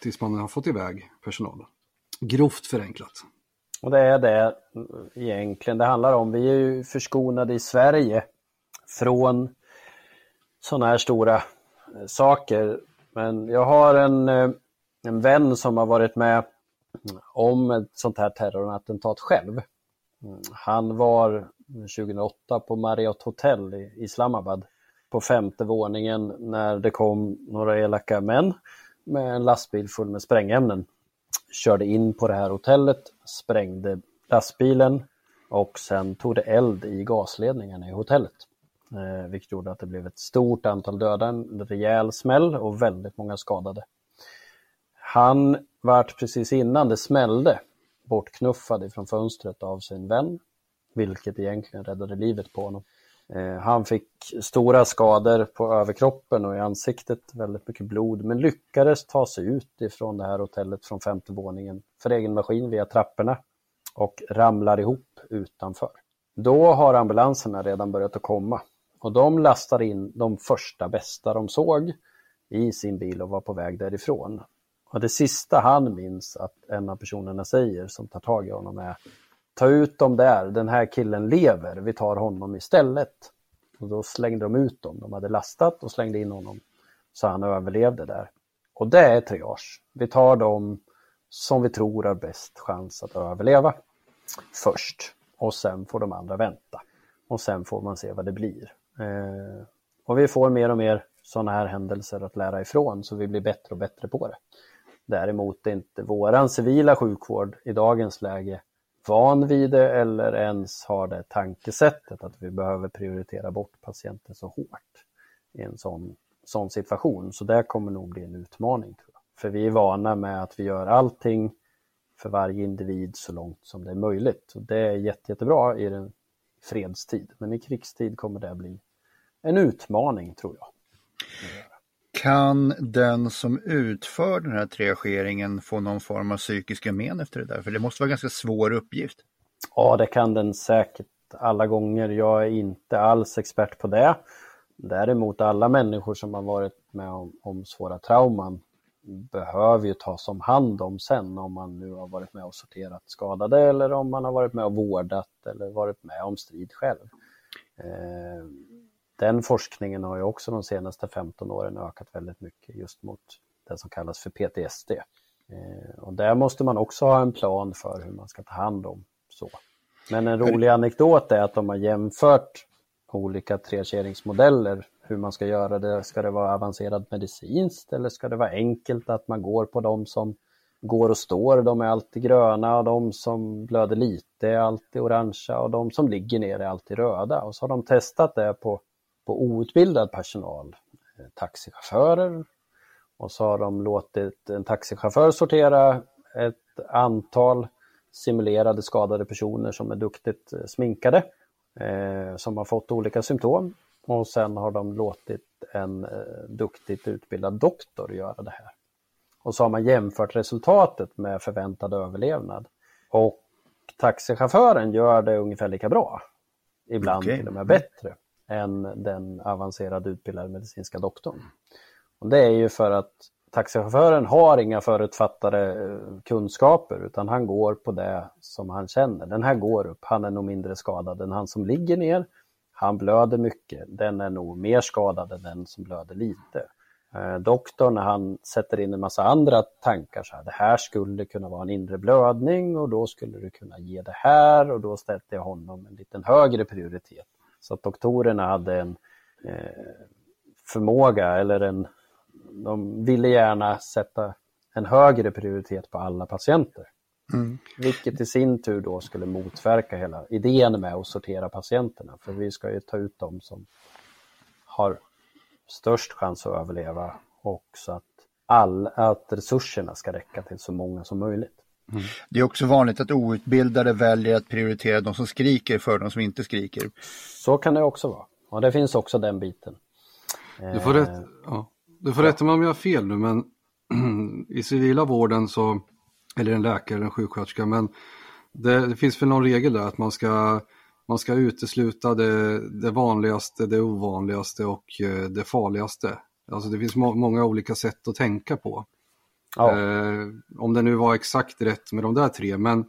tills man har fått iväg personalen. Grovt förenklat. Och det är det egentligen det handlar om. Vi är ju förskonade i Sverige från sådana här stora eh, saker. Men jag har en, eh, en vän som har varit med om ett sånt här terrorattentat själv. Mm. Han var 2008 på Marriott Hotel i Islamabad på femte våningen när det kom några elaka män med en lastbil full med sprängämnen. Körde in på det här hotellet, sprängde lastbilen och sen tog det eld i gasledningarna i hotellet. Eh, vilket gjorde att det blev ett stort antal döda, en rejäl smäll och väldigt många skadade. Han vart precis innan det smällde bortknuffad ifrån fönstret av sin vän, vilket egentligen räddade livet på honom. Eh, han fick stora skador på överkroppen och i ansiktet, väldigt mycket blod, men lyckades ta sig ut ifrån det här hotellet från femte våningen för egen maskin via trapporna och ramlar ihop utanför. Då har ambulanserna redan börjat att komma och de lastar in de första bästa de såg i sin bil och var på väg därifrån. Och det sista han minns att en av personerna säger som tar tag i honom är Ta ut dem där, den här killen lever, vi tar honom istället. Och då slängde de ut dem, de hade lastat och slängde in honom så han överlevde där. Och det är triage. Vi tar dem som vi tror har bäst chans att överleva först och sen får de andra vänta. Och sen får man se vad det blir. Eh, och vi får mer och mer sådana här händelser att lära ifrån så vi blir bättre och bättre på det. Däremot är inte våran civila sjukvård i dagens läge van vid det eller ens har det tankesättet att vi behöver prioritera bort patienten så hårt i en sån, sån situation. Så det kommer nog bli en utmaning. Tror jag. För vi är vana med att vi gör allting för varje individ så långt som det är möjligt. Och det är jätte, jättebra i den fredstid, men i krigstid kommer det bli en utmaning tror jag. Kan den som utför den här triageringen få någon form av psykiska men efter det där? För det måste vara en ganska svår uppgift. Ja, det kan den säkert alla gånger. Jag är inte alls expert på det. Däremot alla människor som har varit med om, om svåra trauman behöver ju tas om hand om sen om man nu har varit med och sorterat skadade eller om man har varit med och vårdat eller varit med om strid själv. Eh, den forskningen har ju också de senaste 15 åren ökat väldigt mycket just mot det som kallas för PTSD. Eh, och där måste man också ha en plan för hur man ska ta hand om så. Men en rolig anekdot är att de har jämfört olika triageringsmodeller, hur man ska göra det. Ska det vara avancerad medicinskt eller ska det vara enkelt att man går på de som går och står, de är alltid gröna och de som blöder lite är alltid orangea och de som ligger ner är alltid röda. Och så har de testat det på på outbildad personal, eh, taxichaufförer. Och så har de låtit en taxichaufför sortera ett antal simulerade skadade personer som är duktigt eh, sminkade, eh, som har fått olika symptom. Och sen har de låtit en eh, duktigt utbildad doktor göra det här. Och så har man jämfört resultatet med förväntad överlevnad. Och taxichauffören gör det ungefär lika bra ibland Okej. till och med bättre än den avancerade utbildade medicinska doktorn. Och det är ju för att taxichauffören har inga förutfattade eh, kunskaper utan han går på det som han känner. Den här går upp, han är nog mindre skadad än han som ligger ner. Han blöder mycket, den är nog mer skadad än den som blöder lite. Eh, doktorn när han sätter in en massa andra tankar, så här, det här skulle kunna vara en inre blödning och då skulle du kunna ge det här och då sätter jag honom en liten högre prioritet. Så att doktorerna hade en eh, förmåga eller en, de ville gärna sätta en högre prioritet på alla patienter. Vilket i sin tur då skulle motverka hela idén med att sortera patienterna. För vi ska ju ta ut dem som har störst chans att överleva och så att, all, att resurserna ska räcka till så många som möjligt. Det är också vanligt att outbildade väljer att prioritera de som skriker för de som inte skriker. Så kan det också vara. Och det finns också den biten. Du får, rätt, ja. du får rätta mig om jag har fel nu, men [clears throat] i civila vården så, eller en läkare eller en sjuksköterska, men det, det finns väl någon regel där att man ska, man ska utesluta det, det vanligaste, det ovanligaste och eh, det farligaste. Alltså det finns må, många olika sätt att tänka på. Ja, Eh, om det nu var exakt rätt med de där tre, men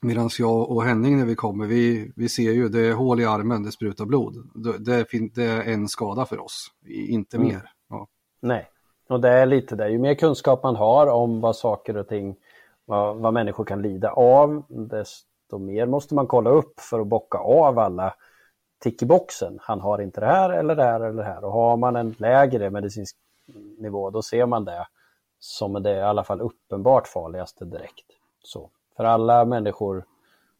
medan jag och Henning när vi kommer, vi, vi ser ju det är hål i armen, det sprutar blod. Det, det, är det är en skada för oss, inte Mm. mer. Ja. nej. Och det är lite det, ju mer kunskap man har om vad saker och ting, vad, vad människor kan lida av, desto mer måste man kolla upp för att bocka av alla tick i boxen. Han har inte det här eller det här eller det här. Och har man en lägre medicinsk nivå, då ser man det som det i alla fall uppenbart farligaste direkt. Så, för alla människor,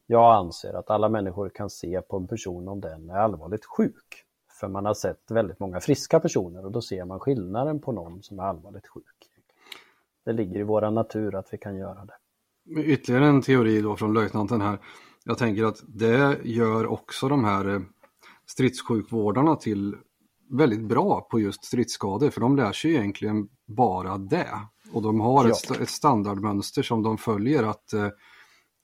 jag anser att alla människor kan se på en person om den är allvarligt sjuk. För man har sett väldigt många friska personer och då ser man skillnaden på någon som är allvarligt sjuk. Det ligger i vår natur att vi kan göra det. Ytterligare en teori då från löjtnanten här. Jag tänker att det gör också de här eh, stridssjukvårdarna till väldigt bra på just stridsskador för de lär sig egentligen bara det. Och de har Ja. ett, ett standardmönster som de följer att eh,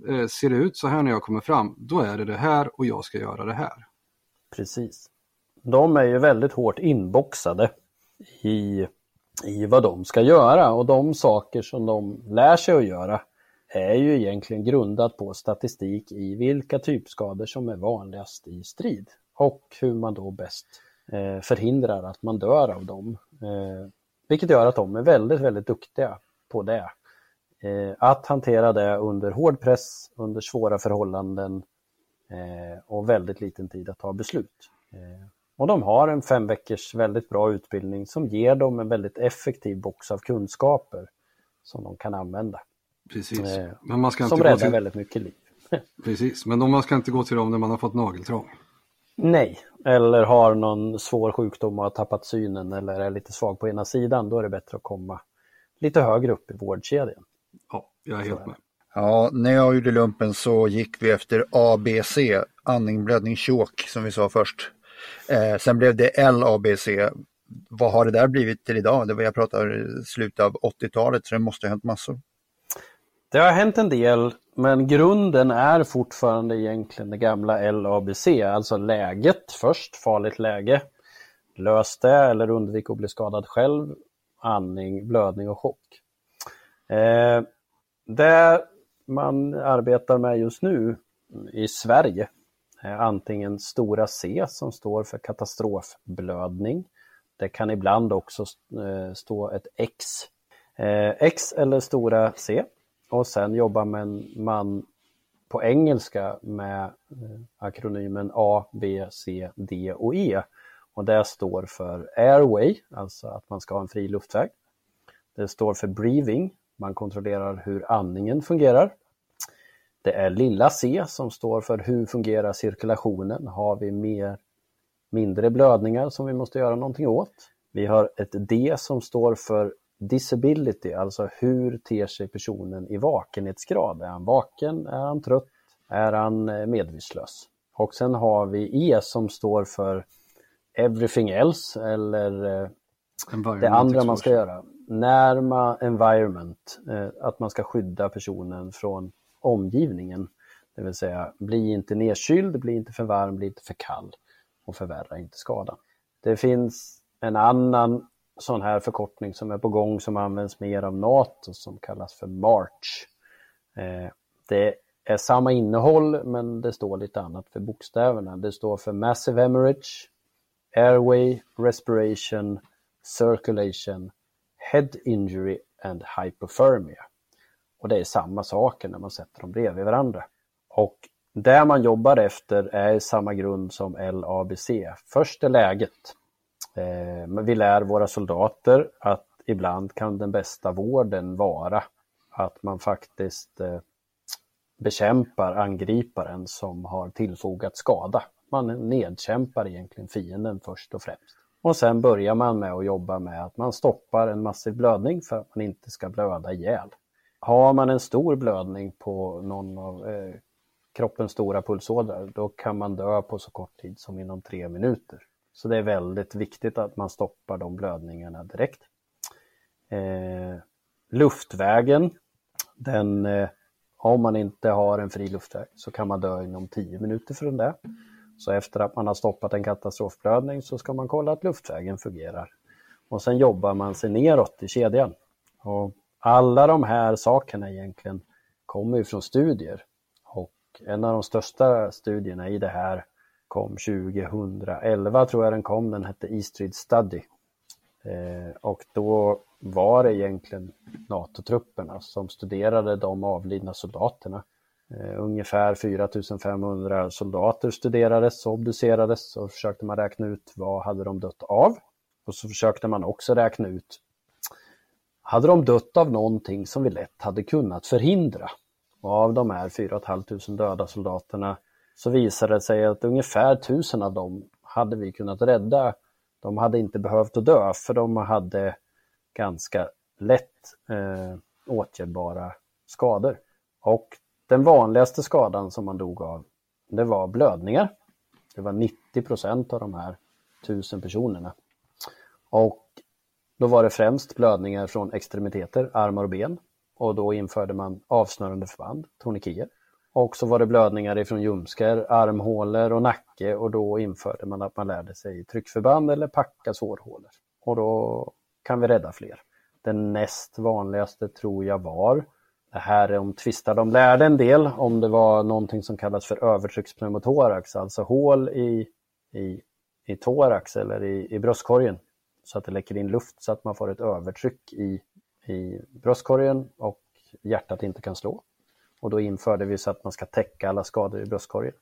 eh, ser det ut så här när jag kommer fram, då är det det här och jag ska göra det här. Precis. De är ju väldigt hårt inboxade i, i vad de ska göra och de saker som de lär sig att göra är ju egentligen grundat på statistik i vilka typskador som är vanligast i strid och hur man då bäst förhindrar att man dör av dem. Eh, vilket gör att de är väldigt, väldigt duktiga på det. Eh, att hantera det under hård press, under svåra förhållanden eh, och väldigt liten tid att ta beslut. Eh, och de har en fem veckors väldigt bra utbildning som ger dem en väldigt effektiv box av kunskaper som de kan använda. Precis. Eh, Men man ska inte Som gå räddar till, väldigt mycket liv. [laughs] precis. Men man ska inte gå till dem när man har fått nageltrång. Nej, eller har någon svår sjukdom och har tappat synen eller är lite svag på ena sidan, då är det bättre att komma lite högre upp i vårdkedjan. Ja, jag är helt med. Ja, när jag gjorde lumpen så gick vi efter ABC, andning, blödning, chock som vi sa först. Eh, sen blev det LABC. Vad har det där blivit till idag? Det var jag pratar slutet av 80-talet så det måste ha hänt massor. Det har hänt en del, men grunden är fortfarande egentligen det gamla LABC, alltså läget först, farligt läge. Lös det eller undvik att bli skadad själv, andning, blödning och chock. Eh, det man arbetar med just nu i Sverige är antingen stora C som står för katastrofblödning. Det kan ibland också eh, stå ett X. Eh, X eller stora C. Och sen jobbar man, man på engelska med eh, akronymen A, B, C, D och E. Och det står för airway, alltså att man ska ha en fri luftväg. Det står för breathing, man kontrollerar hur andningen fungerar. Det är lilla c som står för hur fungerar cirkulationen? Har vi mer, mindre blödningar som vi måste göra någonting åt? Vi har ett D som står för disability, alltså hur ter sig personen i vakenhetsgrad? Är han vaken? Är han trött? Är han eh, medvetslös? Och sen har vi E som står för everything else eller eh, det andra man ska göra. När man, environment, eh, att man ska skydda personen från omgivningen. Det vill säga, bli inte nedkyld, bli inte för varm, bli inte för kall och förvärra inte skadan. Det finns en annan sån här förkortning som är på gång som används mer av NATO som kallas för MARCH. Eh, det är samma innehåll men det står lite annat för bokstäverna. Det står för Massive Hemorrhage, Airway, Respiration, Circulation, Head Injury and Hypothermia. Och det är samma saker när man sätter dem bredvid varandra. Och det man jobbar efter är samma grund som LABC. Först är läget. Eh, men vi lär våra soldater att ibland kan den bästa vården vara att man faktiskt eh, bekämpar angriparen som har tillfogat skada. Man nedkämpar egentligen fienden först och främst. Och sen börjar man med att jobba med att man stoppar en massiv blödning för att man inte ska blöda ihjäl. Har man en stor blödning på någon av eh, kroppens stora pulsådror, då kan man dö på så kort tid som inom tre minuter. Så det är väldigt viktigt att man stoppar de blödningarna direkt. Eh, luftvägen, den, eh, om man inte har en fri luftväg så kan man dö inom 10 minuter från det. Så efter att man har stoppat en katastrofblödning så ska man kolla att luftvägen fungerar. Och sen jobbar man sig neråt i kedjan. Och alla de här sakerna egentligen kommer ju från studier. Och en av de största studierna i det här kom 2011 tror jag den kom, den hette E Study. Eh, och då var det egentligen NATO-trupperna som studerade de avlidna soldaterna. Eh, ungefär 4500 soldater studerades och obducerades och försökte man räkna ut vad hade de dött av. Och så försökte man också räkna ut hade de dött av någonting som vi lätt hade kunnat förhindra. Och av de här 4 500 döda soldaterna så visade det sig att ungefär tusen av dem hade vi kunnat rädda. De hade inte behövt att dö för de hade ganska lätt eh, åtgärdbara skador. Och den vanligaste skadan som man dog av, det var blödningar. Det var 90 procent av de här tusen personerna. Och då var det främst blödningar från extremiteter, armar och ben. Och då införde man avsnörande förband, tourniqueter. Och så var det blödningar ifrån ljumskar, armhålor och nacke och då införde man att man lärde sig tryckförband eller packa sårhålor. Och då kan vi rädda fler. Den näst vanligaste tror jag var, det här är omtvistat, de lärde en del om det var någonting som kallas för övertryckspneumotorax, alltså hål i, i, i thorax eller i, i bröstkorgen så att det läcker in luft så att man får ett övertryck i, i bröstkorgen och hjärtat inte kan slå. Och då införde vi så att man ska täcka alla skador i bröstkorgen.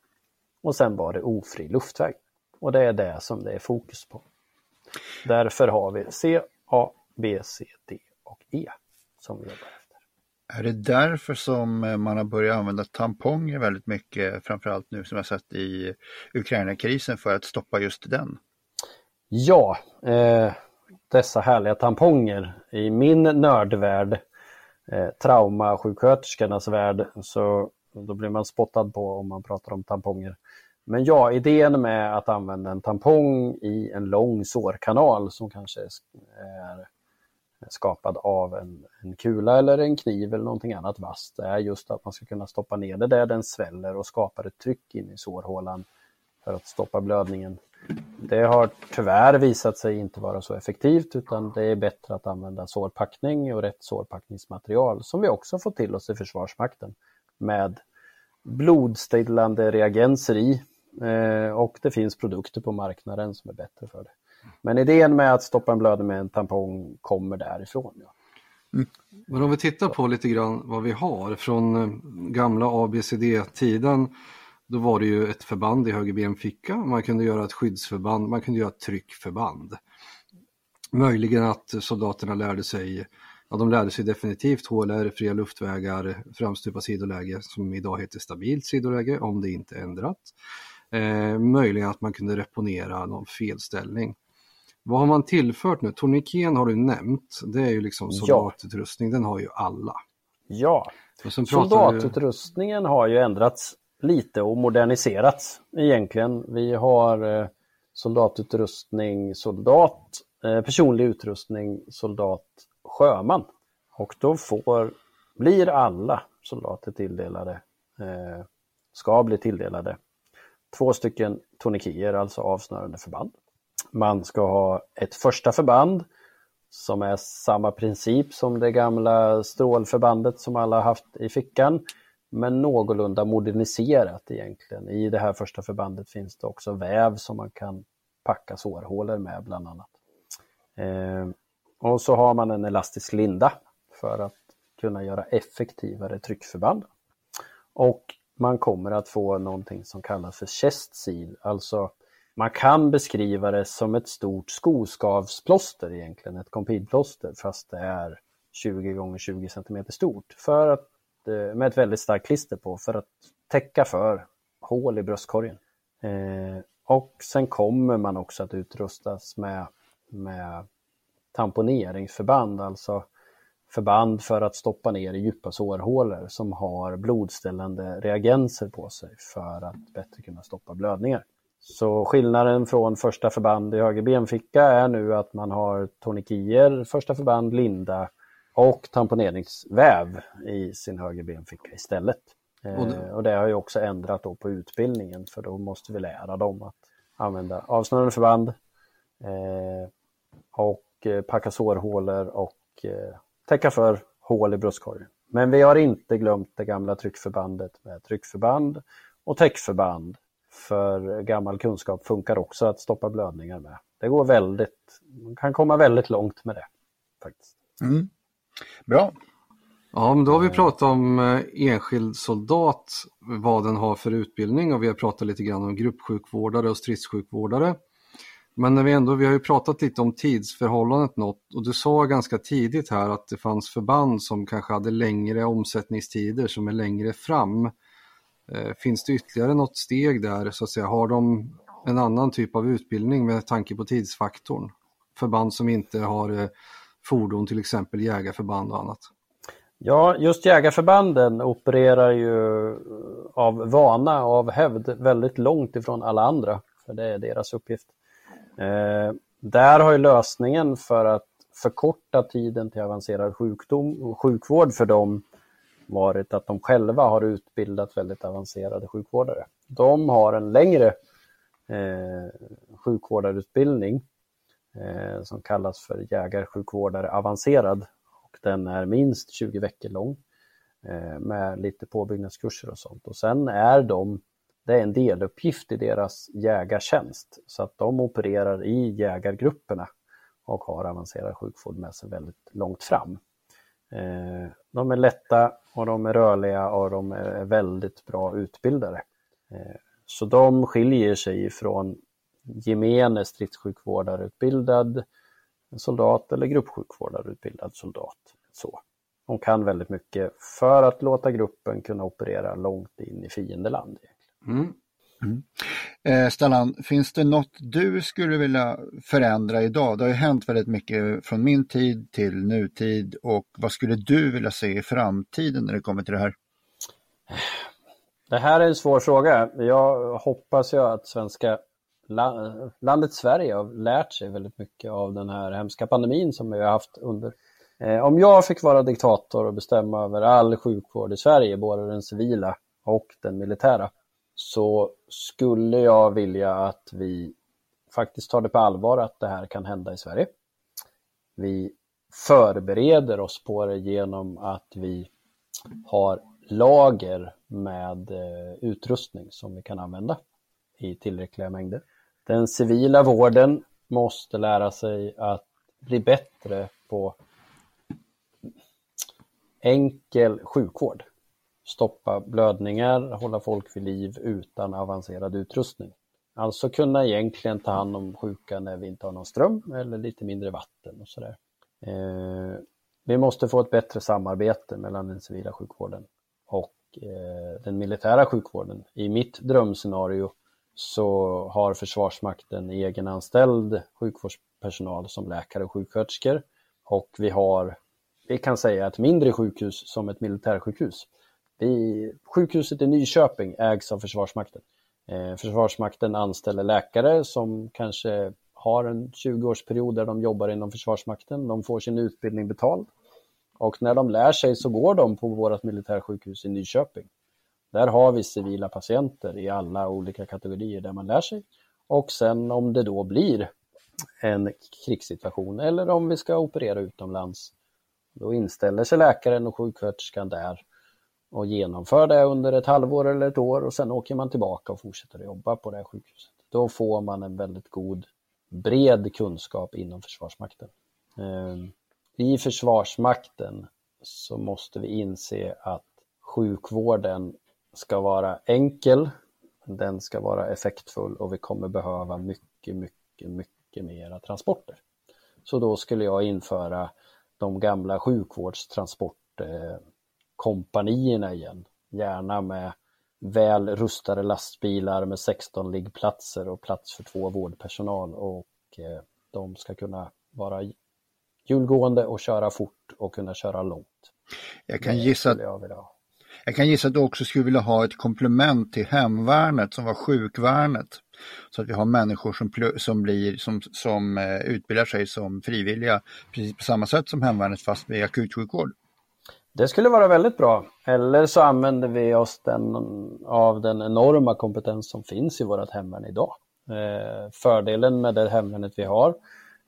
Och sen var det ofri luftväg. Och det är det som det är fokus på. Därför har vi C, A, B, C, D och E som vi jobbar efter. Är det därför som man har börjat använda tamponger väldigt mycket, framförallt nu som jag sett i Ukraina-krisen för att stoppa just den? Ja, eh, dessa härliga tamponger. I min nördvärld, eh, traumasjuksköterskornas värld, så då blir man spottad på om man pratar om tamponger. Men ja, idén med att använda en tampong i en lång sårkanal som kanske är skapad av en, en kula eller en kniv eller någonting annat vasst, är just att man ska kunna stoppa ner det där den sväller och skapar ett tryck in i sårhålan för att stoppa blödningen. Det har tyvärr visat sig inte vara så effektivt utan det är bättre att använda sårpackning och rätt sårpackningsmaterial som vi också fått till oss i Försvarsmakten med blodstillande reagenser i eh, och det finns produkter på marknaden som är bättre för det. Men idén med att stoppa en blödning med en tampong kommer därifrån. Ja. Mm. Men om vi tittar på lite grann vad vi har från eh, gamla ABCD-tiden då var det ju ett förband i höger benficka, man kunde göra ett skyddsförband, man kunde göra ett tryckförband. Möjligen att soldaterna lärde sig, ja de lärde sig definitivt HLR, fria luftvägar, framstupa sidoläge som idag heter stabilt sidoläge om det inte ändrat. Eh, möjligen att man kunde reponera någon felställning. Vad har man tillfört nu? Tourniqueten har du nämnt, det är ju liksom soldatutrustning, ja. den har ju alla. Ja, soldatutrustningen du... har ju ändrats lite och moderniserats egentligen. Vi har eh, soldatutrustning, soldat, eh, personlig utrustning, soldat, sjöman. Och då får, blir alla soldater tilldelade eh, ska bli tilldelade två stycken tonikier, alltså avsnörande förband. Man ska ha ett första förband som är samma princip som det gamla strålförbandet som alla haft i fickan, men någorlunda moderniserat egentligen. I det här första förbandet finns det också väv som man kan packa sårhålor med bland annat. Eh, och så har man en elastisk linda för att kunna göra effektivare tryckförband. Och man kommer att få någonting som kallas för chest seal, alltså man kan beskriva det som ett stort skoskavsplåster egentligen, ett kompidplåster, fast det är 20 gånger 20 cm stort för att, Eh, med ett väldigt starkt klister på för att täcka för hål i bröstkorgen. Eh, och sen kommer man också att utrustas med, med tamponeringsförband, alltså förband för att stoppa ner i djupa sårhålor som har blodställande reagenser på sig för att bättre kunna stoppa blödningar. Så skillnaden från första förband i höger benficka är nu att man har tonikier, första förband, linda och tamponeringsväv i sin höger benficka istället. Och det, eh, och det har ju också ändrat då på utbildningen för då måste vi lära dem att använda avsnörande förband eh, och eh, packa sårhålor och eh, täcka för hål i bröstkorgen. Men vi har inte glömt det gamla tryckförbandet med tryckförband och täckförband. För gammal kunskap funkar också att stoppa blödningar med. Det går väldigt, man kan komma väldigt långt med det. faktiskt. Mm. Bra. Ja, men då har vi pratat om eh, enskild soldat, vad den har för utbildning och vi har pratat lite grann om gruppsjukvårdare och stridssjukvårdare. Men när vi ändå, vi har ju pratat lite om tidsförhållandet något och du sa ganska tidigt här att det fanns förband som kanske hade längre omsättningstider som är längre fram. Eh, finns det ytterligare något steg där så att säga? Har de en annan typ av utbildning med tanke på tidsfaktorn? Förband som inte har eh, fordon, till exempel jägarförband och annat. Ja, just jägarförbanden opererar ju eh, av vana och av hävd väldigt långt ifrån alla andra, för det är deras uppgift. Eh, där har ju lösningen för att förkorta tiden till avancerad sjukdom, och sjukvård för dem varit att de själva har utbildat väldigt avancerade sjukvårdare. De har en längre eh, sjukvårdarutbildning Eh, som kallas för jägarsjukvårdare avancerad och den är minst 20 veckor lång eh, med lite påbyggnadskurser och sånt. Och sen är de det är en deluppgift i deras jägartjänst så att de opererar i jägargrupperna och har avancerad sjukvård med sig väldigt långt fram. Eh, de är lätta och de är rörliga och de är väldigt bra utbildare. Eh, så de skiljer sig från gemene stridssjukvårdarutbildad soldat eller gruppsjukvårdarutbildad soldat. Så. De kan väldigt mycket för att låta gruppen kunna operera långt in i fiendeland. Mm. Mm. Eh, Stellan, finns det något du skulle vilja förändra idag? Det har ju hänt väldigt mycket från min tid till nutid och vad skulle du vilja se i framtiden när det kommer till det här? Det här är en svår fråga. Jag hoppas ju att svenska landet Sverige har lärt sig väldigt mycket av den här hemska pandemin som vi har haft under. Eh, om jag fick vara diktator och bestämma över all sjukvård i Sverige, både den civila och den militära, så skulle jag vilja att vi faktiskt tar det på allvar att det här kan hända i Sverige. Vi förbereder oss på det genom att vi har lager med eh, utrustning som vi kan använda i tillräckliga mängder. Den civila vården måste lära sig att bli bättre på enkel sjukvård stoppa blödningar, hålla folk vid liv utan avancerad utrustning. Alltså kunna egentligen ta hand om sjuka när vi inte har någon ström eller lite mindre vatten och sådär. Eh, vi måste få ett bättre samarbete mellan den civila sjukvården och eh, den militära sjukvården. I mitt drömscenario så har Försvarsmakten egenanställd sjukvårdspersonal som läkare och sjuksköterskor och vi har, vi kan säga ett mindre sjukhus som ett militärsjukhus vi, sjukhuset i Nyköping ägs av Försvarsmakten. Eh, Försvarsmakten anställer läkare som kanske har en 20-årsperiod där de jobbar inom Försvarsmakten. De får sin utbildning betald. Och när de lär sig så går de på vårt militärsjukhus i Nyköping. Där har vi civila patienter i alla olika kategorier där man lär sig. Och sen om det då blir en krigssituation eller om vi ska operera utomlands, då inställer sig läkaren och sjuksköterskan där och genomför det under ett halvår eller ett år och sen åker man tillbaka och fortsätter att jobba på det här sjukhuset. Då får man en väldigt god bred kunskap inom Försvarsmakten. Ehm, I Försvarsmakten så måste vi inse att sjukvården ska vara enkel, den ska vara effektfull och vi kommer behöva mycket, mycket, mycket mera transporter. Så då skulle jag införa de gamla sjukvårdstransportkompanierna igen, gärna med väl rustade lastbilar med 16 liggplatser och plats för två vårdpersonal och eh, de ska kunna vara hjulgående och köra fort och kunna köra långt. Jag kan, gissa, att, jag, kan gissa att du också skulle vilja ha ett komplement till hemvärnet som var sjukvärnet. Så att vi har människor som, som, blir, som, som eh, utbildar sig som frivilliga precis på samma sätt som hemvärnet fast med akutsjukvård. Det skulle vara väldigt bra. Eller så använder vi oss den, av den enorma kompetens som finns i vårt hemvärn idag. Eh, fördelen med det hemvärnet vi har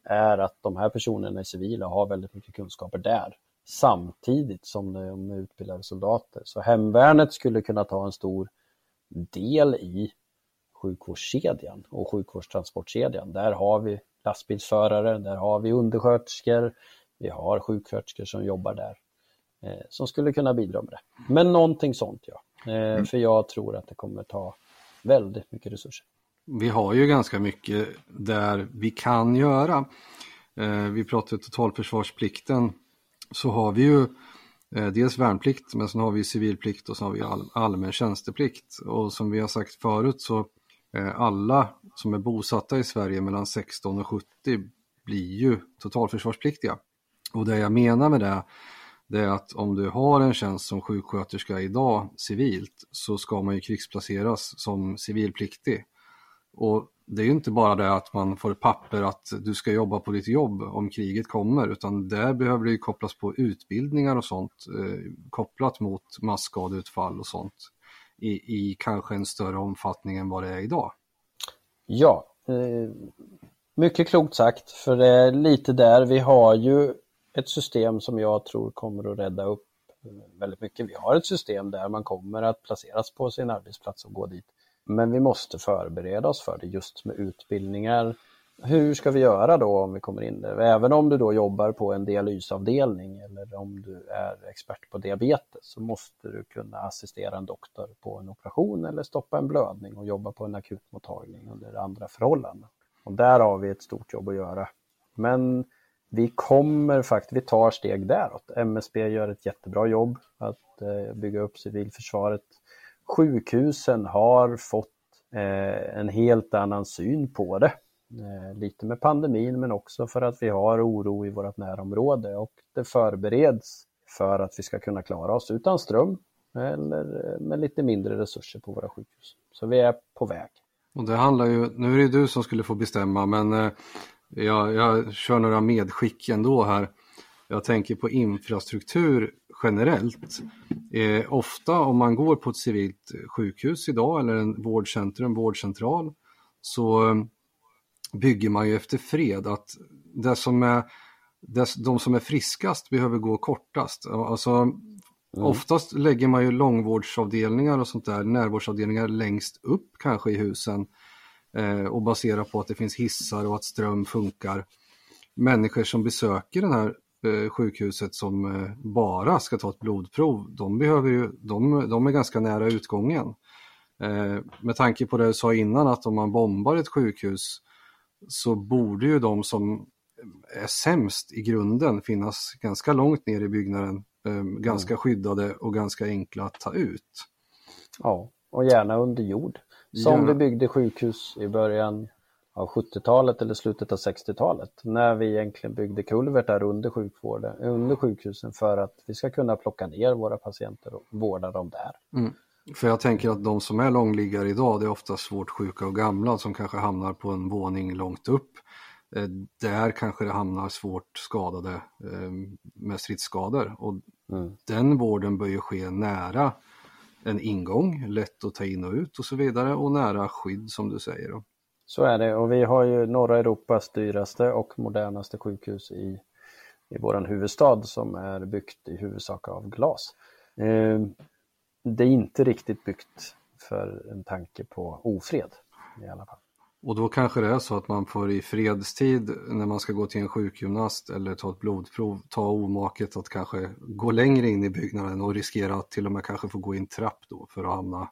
är att de här personerna är civila och har väldigt mycket kunskaper där samtidigt som de utbildade soldater. Så hemvärnet skulle kunna ta en stor del i sjukvårdskedjan och sjukvårdstransportkedjan. Där har vi lastbilsförare, där har vi undersköterskor, vi har sjuksköterskor som jobbar där eh, som skulle kunna bidra med det. Men någonting sånt ja, eh, mm. för jag tror att det kommer ta väldigt mycket resurser. Vi har ju ganska mycket där vi kan göra. Eh, vi pratar totalförsvarsplikten så har vi ju eh, dels värnplikt men sen har vi civilplikt och så har vi all, allmän tjänsteplikt. Och som vi har sagt förut så eh, alla som är bosatta i Sverige mellan 16 och 70 blir ju totalförsvarspliktiga. Och det jag menar med det, det är att om du har en tjänst som sjuksköterska idag civilt så ska man ju krigsplaceras som civilpliktig. Och det är ju inte bara det att man får ett papper att du ska jobba på ditt jobb om kriget kommer utan där behöver det ju kopplas på utbildningar och sånt eh, kopplat mot massskadeutfall och sånt i, i kanske en större omfattning än vad det är idag. Ja, eh, mycket klokt sagt för det är lite där vi har ju ett system som jag tror kommer att rädda upp väldigt mycket. Vi har ett system där man kommer att placeras på sin arbetsplats och gå dit men vi måste förbereda oss för det just med utbildningar. Hur ska vi göra då om vi kommer in där? Även om du då jobbar på en dialysavdelning eller om du är expert på diabetes så måste du kunna assistera en doktor på en operation eller stoppa en blödning och jobba på en akutmottagning under andra förhållanden. Och där har vi ett stort jobb att göra. Men vi kommer faktiskt, vi tar steg däråt. MSB gör ett jättebra jobb att eh, bygga upp civilförsvaret sjukhusen har fått eh, en helt annan syn på det. Eh, lite med pandemin men också för att vi har oro i vårt närområde och det förbereds för att vi ska kunna klara oss utan ström eller eh, med lite mindre resurser på våra sjukhus. Så vi är på väg. Och det handlar ju, nu är det du som skulle få bestämma men eh, jag, jag kör några medskick ändå här. Jag tänker på infrastruktur generellt. Eh, ofta om man går på ett civilt sjukhus idag eller en vårdcentrum, vårdcentral så eh, bygger man ju efter fred att det som är, det, de som är friskast behöver gå kortast. Alltså, mm. Oftast lägger man ju långvårdsavdelningar och sånt där, närvårdsavdelningar längst upp kanske i husen eh, och baserar på att det finns hissar och att ström funkar. Människor som besöker den här sjukhuset som eh, bara ska ta ett blodprov, de, behöver ju, de, de är ganska nära utgången. Eh, med tanke på det du sa innan att om man bombar ett sjukhus så borde ju de som är sämst i grunden finnas ganska långt ner i byggnaden, ganska mm. skyddade och ganska enkla att ta ut. Ja, och gärna under jord. Som ja. vi byggde sjukhus i början av 70-talet eller slutet av 60-talet när vi egentligen byggde kulvertar under sjukvården, under sjukhusen för att vi ska kunna plocka ner våra patienter och vårda dem där. Mm. För jag tänker att de som är långliggare idag det är ofta svårt sjuka och gamla som kanske hamnar på en våning långt upp. Eh, där kanske det hamnar svårt skadade eh, med stridsskador och mm. den vården bör ju ske nära en ingång, lätt att ta in och ut och så vidare och nära skydd som du säger. Så är det och vi har ju norra Europas dyraste och modernaste sjukhus i, i vår huvudstad som är byggt i huvudsak av glas. Eh, det är inte riktigt byggt för en tanke på ofred i alla fall. Och då kanske det är så att man får i fredstid när man ska gå till en sjukgymnast eller ta ett blodprov ta omaket att kanske gå längre in i byggnaden och riskera att till och med kanske få gå i en trapp då för att hamna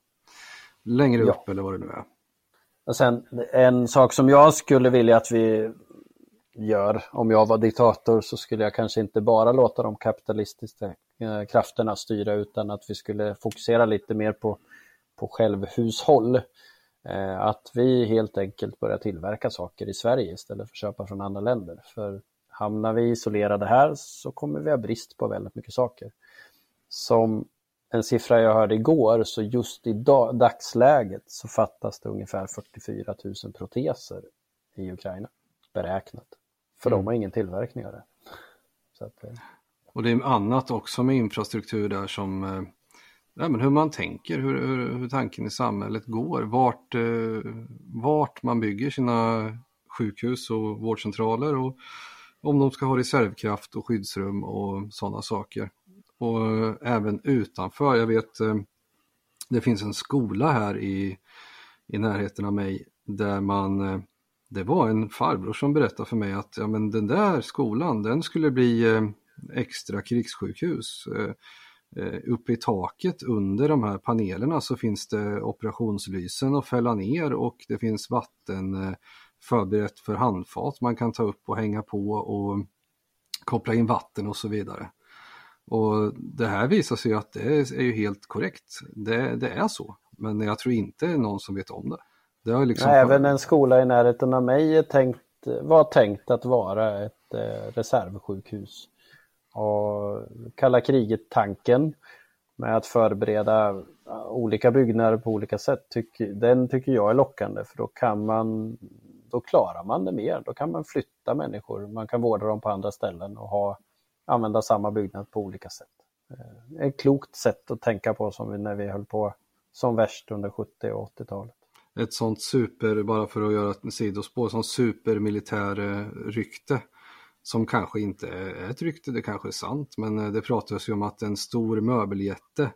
längre ja. upp eller vad det nu är. Och sen en sak som jag skulle vilja att vi gör om jag var diktator så skulle jag kanske inte bara låta de kapitalistiska eh, krafterna styra utan att vi skulle fokusera lite mer på, på självhushåll. Eh, att vi helt enkelt börjar tillverka saker i Sverige istället för att köpa från andra länder. För hamnar vi isolerade här så kommer vi ha brist på väldigt mycket saker. Som en siffra jag hörde igår så just i dagsläget så fattas det ungefär 44 000 proteser i Ukraina beräknat. För mm. de har ingen tillverkning av det. Att, eh. och det är annat också med infrastruktur där som eh, ja, men hur man tänker, hur, hur, hur tanken i samhället går, vart, eh, vart man bygger sina sjukhus och vårdcentraler och om de ska ha reservkraft och skyddsrum och sådana saker. Och eh, även utanför, jag vet eh, det finns en skola här i, i närheten av mig där man eh, det var en farbror som berättade för mig att ja, men den där skolan den skulle bli extra krigssjukhus. Uppe i taket under de här panelerna så finns det operationslysen att fälla ner och det finns vatten förberett för handfat man kan ta upp och hänga på och koppla in vatten och så vidare. Och det här visar sig att det är ju helt korrekt. Det, det är så. Men jag tror inte någon som vet om det. det liksom... Även en skola i närheten av mig är tänkt, var tänkt att vara ett eh, reservsjukhus. Och kalla kriget-tanken med att förbereda olika byggnader på olika sätt, den tycker jag är lockande för då kan man då klarar man det mer. Då kan man flytta människor, man kan vårda dem på andra ställen och ha, använda samma byggnad på olika sätt. Eh, ett klokt sätt att tänka på som vi, när vi höll på som värst under 70 och 80-talet. Ett sånt super, bara för att göra ett sidospår, sånt supermilitär eh, rykte som kanske inte är ett rykte, det kanske är sant, men eh, det pratas ju om att en stor möbeljätte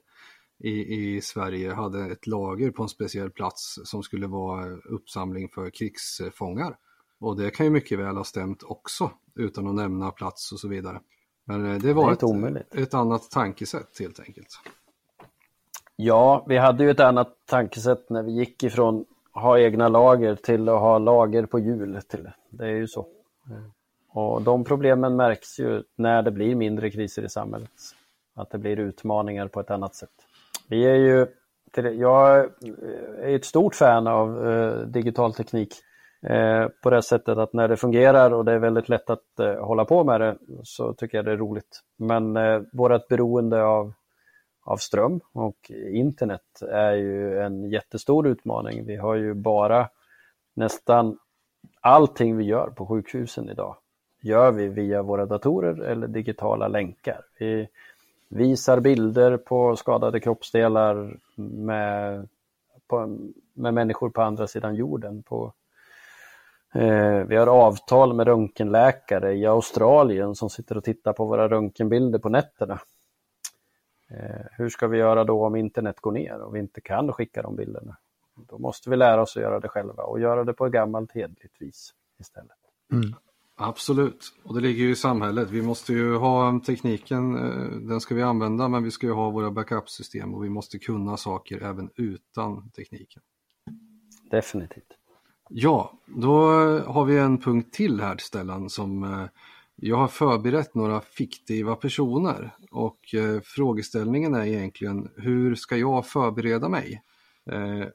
i, i Sverige hade ett lager på en speciell plats som skulle vara uppsamling för krigsfångar. Och det kan ju mycket väl ha stämt också, utan att nämna plats och så vidare. Men eh, det var det ett, ett annat tankesätt helt enkelt. Ja, vi hade ju ett annat tankesätt när vi gick ifrån att ha egna lager till att ha lager på hjul. Till. Det är ju så. Och de problemen märks ju när det blir mindre kriser i samhället. Att det blir utmaningar på ett annat sätt. Vi är ju, jag är ett stort fan av eh, digital teknik Eh, på det sättet att när det fungerar och det är väldigt lätt att eh, hålla på med det så tycker jag det är roligt. Men eh, vårt beroende av, av ström och internet är ju en jättestor utmaning. Vi har ju bara nästan allting vi gör på sjukhusen idag gör vi via våra datorer eller digitala länkar. Vi visar bilder på skadade kroppsdelar med, på, med människor på andra sidan jorden. På, vi har avtal med röntgenläkare i Australien som sitter och tittar på våra röntgenbilder på nätterna. Eh, hur ska vi göra då om internet går ner och vi inte kan skicka de bilderna? Då måste vi lära oss att göra det själva och göra det på ett gammalt hedligt vis istället. Mm. Absolut, och det ligger ju i samhället. Vi måste ju ha tekniken, eh, den ska vi använda, men vi ska ju ha våra backup-system och vi måste kunna saker även utan tekniken. Definitivt. Ja, då har vi en punkt till här Stellan som eh, jag har förberett några fiktiva personer och eh, frågeställningen är egentligen hur ska jag förbereda mig? Eh,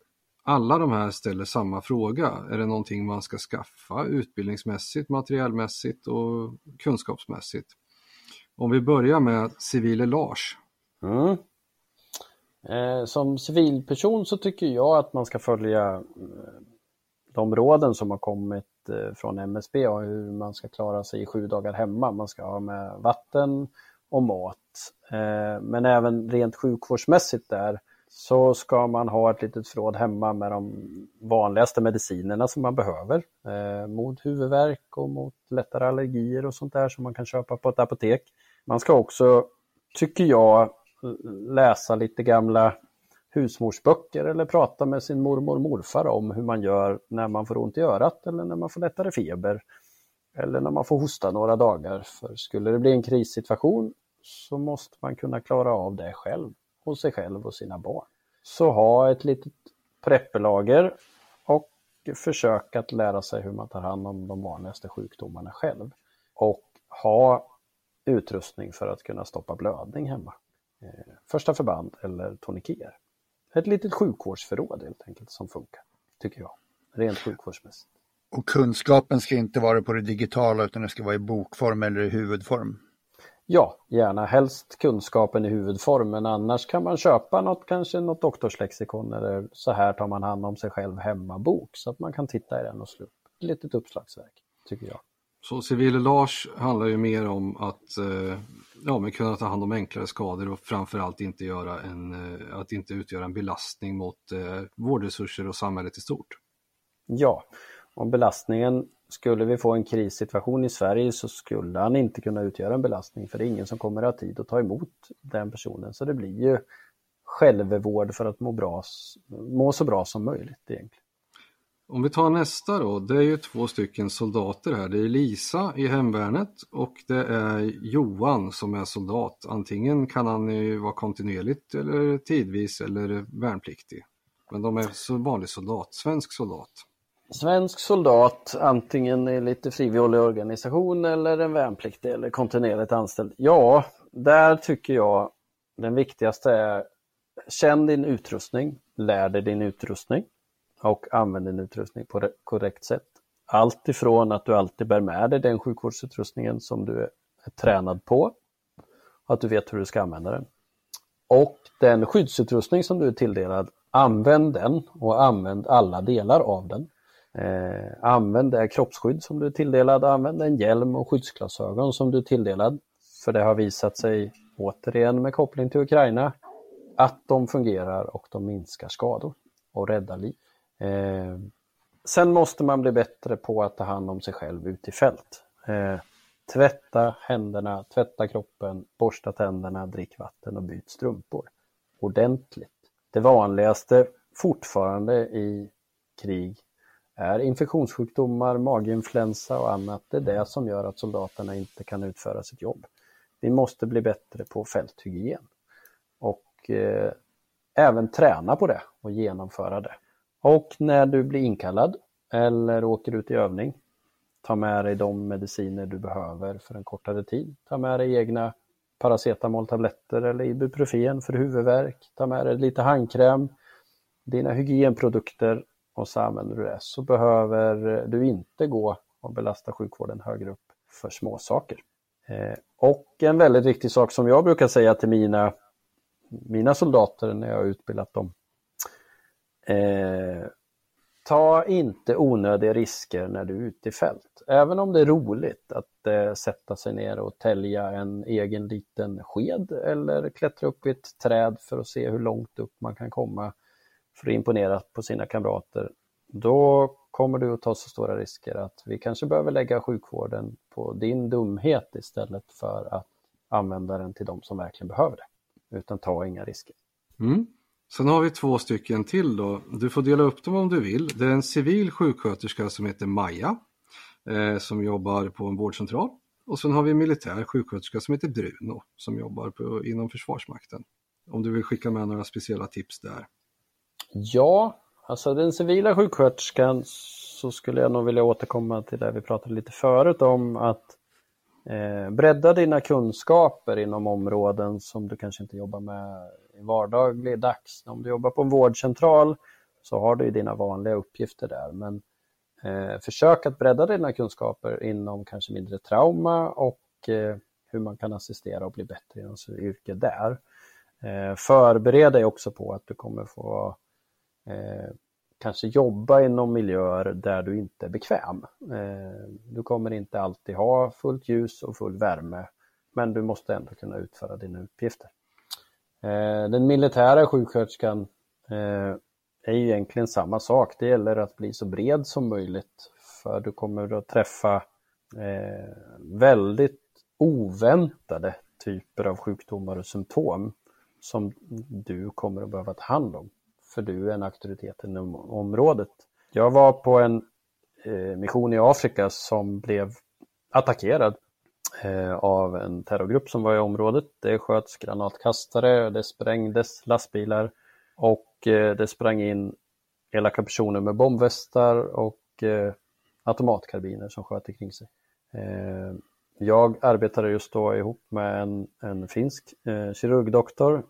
alla de här ställer samma fråga. Är det någonting man ska skaffa utbildningsmässigt, materiellmässigt och kunskapsmässigt? Om vi börjar med civile Lars. Mm. Eh, som civilperson så tycker jag att man ska följa eh, de råden som har kommit eh, från MSB och hur man ska klara sig i sju dagar hemma. Man ska ha med vatten och mat. Eh, men även rent sjukvårdsmässigt där så ska man ha ett litet förråd hemma med de vanligaste medicinerna som man behöver eh, mot huvudvärk och mot lättare allergier och sånt där som man kan köpa på ett apotek. Man ska också, tycker jag, läsa lite gamla husmorsböcker eller prata med sin mormor och morfar om hur man gör när man får ont i örat eller när man får lättare feber eller när man får hosta några dagar. För skulle det bli en krissituation så måste man kunna klara av det själv och sig själv och sina barn. Så ha ett litet preppelager och försök att lära sig hur man tar hand om de vanligaste sjukdomarna själv. Och ha utrustning för att kunna stoppa blödning hemma. Eh, första förband eller toniker. Ett litet sjukvårdsförråd helt enkelt som funkar, tycker jag. Rent sjukvårdsmässigt. Och kunskapen ska inte vara på det digitala utan det ska vara i bokform eller i huvudform? Ja, gärna helst kunskapen i huvudform, men annars kan man köpa något, kanske något doktorslexikon eller så här tar man hand om sig själv hemma-bok så att man kan titta i den och slå upp ett litet uppslagsverk, tycker jag. Så civilage handlar ju mer om att eh, ja, men kunna ta hand om enklare skador och framförallt inte, göra en, eh, att inte utgöra en belastning mot eh, vårdresurser och samhället i stort. Ja, om belastningen, skulle vi få en krissituation i Sverige så skulle han inte kunna utgöra en belastning för det är ingen som kommer att ha tid att ta emot den personen. Så det blir ju självvård för att må, bra, må så bra som möjligt egentligen. Om vi tar nästa då, det är ju två stycken soldater här. Det är Lisa i hemvärnet och det är Johan som är soldat. Antingen kan han ju vara kontinuerligt eller tidvis eller värnpliktig. Men de är så vanlig soldat, svensk soldat. Svensk soldat, antingen i lite frivillig organisation eller en värnpliktig eller kontinuerligt anställd. Ja, där tycker jag den viktigaste är känn din utrustning, lär dig din utrustning och använd din utrustning på korrekt sätt. Allt ifrån att du alltid bär med dig den sjukvårdsutrustningen som du är tränad på, att du vet hur du ska använda den. Och den skyddsutrustning som du är tilldelad, använd den och använd alla delar av den. Eh, använd det kroppsskydd som du är tilldelad, använd en hjälm och skyddsglasögon som du är tilldelad. För det har visat sig, återigen med koppling till Ukraina, att de fungerar och de minskar skador och räddar liv. Eh, sen måste man bli bättre på att ta hand om sig själv ute i fält. Eh, tvätta händerna, tvätta kroppen, borsta tänderna, drick vatten och byt strumpor. Ordentligt. Det vanligaste fortfarande i krig är infektionssjukdomar, maginfluensa och annat. Det är det som gör att soldaterna inte kan utföra sitt jobb. Vi måste bli bättre på fälthygien och eh, även träna på det och genomföra det. Och när du blir inkallad eller åker ut i övning, ta med dig de mediciner du behöver för en kortare tid. Ta med dig egna paracetamoltabletter eller ibuprofen för huvudvärk. Ta med dig lite handkräm, dina hygienprodukter och så använder du det. Så behöver du inte gå och belasta sjukvården högre upp för små saker. Eh, och en väldigt viktig sak som jag brukar säga till mina, mina soldater när jag har utbildat dem Eh, ta inte onödiga risker när du är ute i fält. Även om det är roligt att eh, sätta sig ner och tälja en egen liten sked eller klättra upp i ett träd för att se hur långt upp man kan komma för att imponera på sina kamrater. Då kommer du att ta så stora risker att vi kanske behöver lägga sjukvården på din dumhet istället för att använda den till de som verkligen behöver det. Utan ta inga risker. Mm. Sen har vi två stycken till då. Du får dela upp dem om du vill. Det är en civil sjuksköterska som heter Maja eh, som jobbar på en vårdcentral. Och sen har vi en militär sjuksköterska som heter Bruno som jobbar på, inom Försvarsmakten. Om du vill skicka med några speciella tips där. Ja, alltså den civila sjuksköterskan så skulle jag nog vilja återkomma till det vi pratade lite förut om att eh, bredda dina kunskaper inom områden som du kanske inte jobbar med vardaglig dags. Om du jobbar på en vårdcentral så har du dina vanliga uppgifter där. Men eh, försök att bredda dina kunskaper inom kanske mindre trauma och eh, hur man kan assistera och bli bättre inom sitt yrke där. Eh, förbered dig också på att du kommer få eh, kanske jobba inom miljöer där du inte är bekväm. Eh, du kommer inte alltid ha fullt ljus och full värme men du måste ändå kunna utföra dina uppgifter. Eh, den militära sjuksköterskan eh, är ju egentligen samma sak. Det gäller att bli så bred som möjligt för du kommer att träffa eh, väldigt oväntade typer av sjukdomar och symptom som du kommer att behöva ta hand om. För du är en auktoritet inom området. Jag var på en mission i Afrika som blev attackerad Eh, av en terrorgrupp som var i området. Det sköts granatkastare, det sprängdes lastbilar och eh, det sprang in elaka personer med bombvästar och eh, automatkarbiner som sköt kring sig. Jag arbetade just då ihop med en, en finsk kirurgdoktor.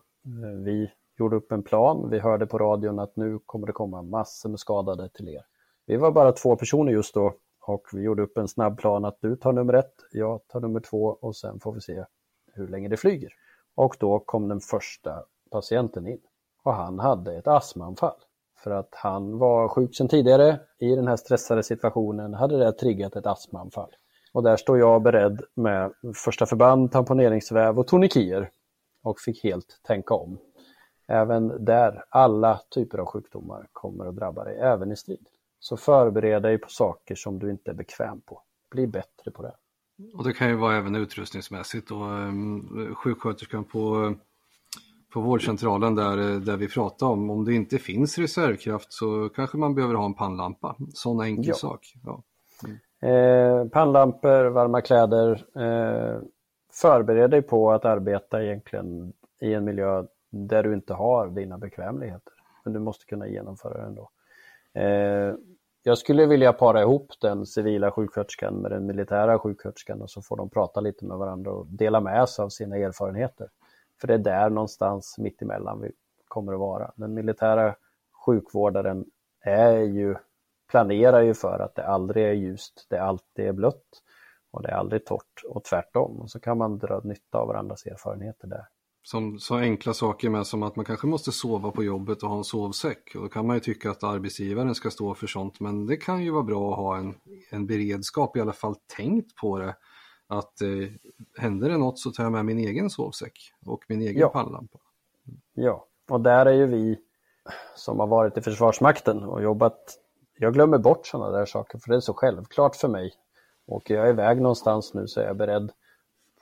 Vi gjorde upp en plan. Vi hörde på radion att nu kommer det komma massor med skadade till er. Vi var bara två personer just då och vi gjorde upp en snabb plan att du tar nummer ett, jag tar nummer två och sen får vi se hur länge det flyger. Och då kom den första patienten in och han hade ett astmaanfall. För att han var sjuk sedan tidigare, i den här stressade situationen hade det triggat ett astmaanfall. Och där står jag beredd med första förband, tamponeringsväv och tonikier och fick helt tänka om. Även där, alla typer av sjukdomar kommer att drabba dig, även i strid. Så förbered dig på saker som du inte är bekväm på. Bli bättre på det. Och det kan ju vara även utrustningsmässigt och um, sjuksköterskan på, på vårdcentralen där, där vi pratade om, om det inte finns reservkraft så kanske man behöver ha en pannlampa. Sån enkel ja. sak. Ja. Mm. Eh, pannlampor, varma kläder. Eh, förbered dig på att arbeta egentligen i en miljö där du inte har dina bekvämligheter. Men du måste kunna genomföra det ändå. Eh, jag skulle vilja para ihop den civila sjuksköterskan med den militära sjuksköterskan och så får de prata lite med varandra och dela med sig av sina erfarenheter. För det är där någonstans mittemellan vi kommer att vara. Den militära sjukvårdaren är ju, planerar ju för att det aldrig är ljust, det alltid är blött och det är aldrig torrt och tvärtom. Och så kan man dra nytta av varandras erfarenheter där som så enkla saker med som att man kanske måste sova på jobbet och ha en sovsäck. Och då kan man ju tycka att arbetsgivaren ska stå för sånt men det kan ju vara bra att ha en, en beredskap, i alla fall tänkt på det. Att eh, händer det något så tar jag med min egen sovsäck och min egen ja. pannlampa. Ja, och där är ju vi som har varit i Försvarsmakten och jobbat, jag glömmer bort sådana där saker för det är så självklart för mig. Och jag är iväg någonstans nu så är jag beredd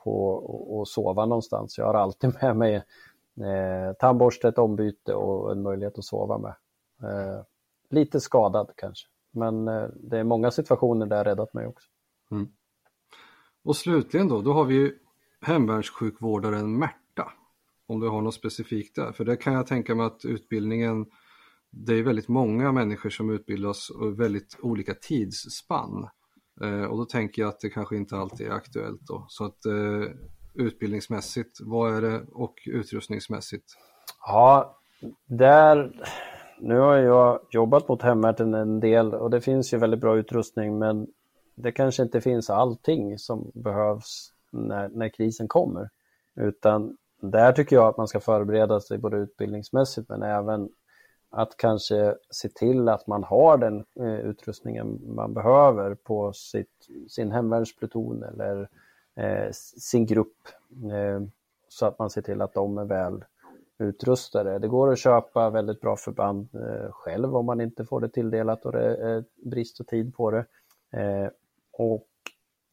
på att sova någonstans. Jag har alltid med mig eh, tandborste, ett ombyte och en möjlighet att sova med. Eh, lite skadad kanske, men eh, det är många situationer där jag räddat mig också. Mm. Och slutligen då, då har vi hemvärnssjukvårdaren Märta. Om du har något specifikt där, för det kan jag tänka mig att utbildningen det är väldigt många människor som utbildas och väldigt olika tidsspann. Eh, och då tänker jag att det kanske inte alltid är aktuellt då. Så att eh, utbildningsmässigt, vad är det och utrustningsmässigt? Ja, där, nu har jag jobbat mot hemvärnet en del och det finns ju väldigt bra utrustning men det kanske inte finns allting som behövs när, när krisen kommer. Utan där tycker jag att man ska förbereda sig både utbildningsmässigt men även att kanske se till att man har den eh, utrustningen man behöver på sitt, sin hemvärnspluton eller eh, sin grupp. Eh, så att man ser till att de är väl utrustade. Det går att köpa väldigt bra förband eh, själv om man inte får det tilldelat och det är brist och tid på det. Eh, och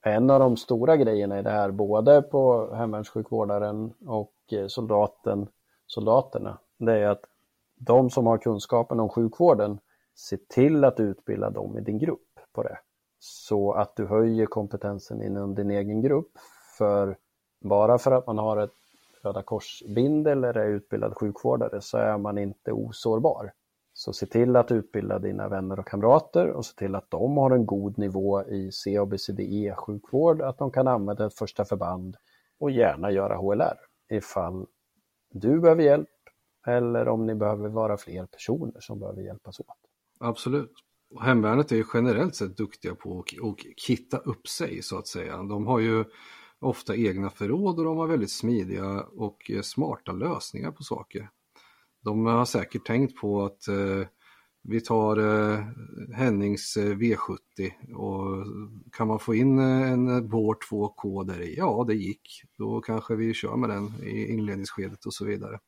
en av de stora grejerna i det här, både på hemvärnssjukvårdaren och eh, soldaten, soldaterna, det är att de som har kunskapen om sjukvården, se till att utbilda dem i din grupp på det. Så att du höjer kompetensen inom din egen grupp. För bara för att man har ett Röda korsbindel eller är utbildad sjukvårdare så är man inte osårbar. Så se till att utbilda dina vänner och kamrater och se till att de har en god nivå i CABCDE sjukvård, att de kan använda ett första förband och gärna göra HLR ifall du behöver hjälp eller om ni behöver vara fler personer som behöver hjälpas åt. Absolut. Och hemvärnet är ju generellt sett duktiga på att kitta upp sig så att säga. De har ju ofta egna förråd och de har väldigt smidiga och eh, smarta lösningar på saker. De har säkert tänkt på att eh, vi tar eh, Hennings eh, V70 och kan man få in eh, en BOR2K där i? Ja, det gick. Då kanske vi kör med den i inledningsskedet och så vidare.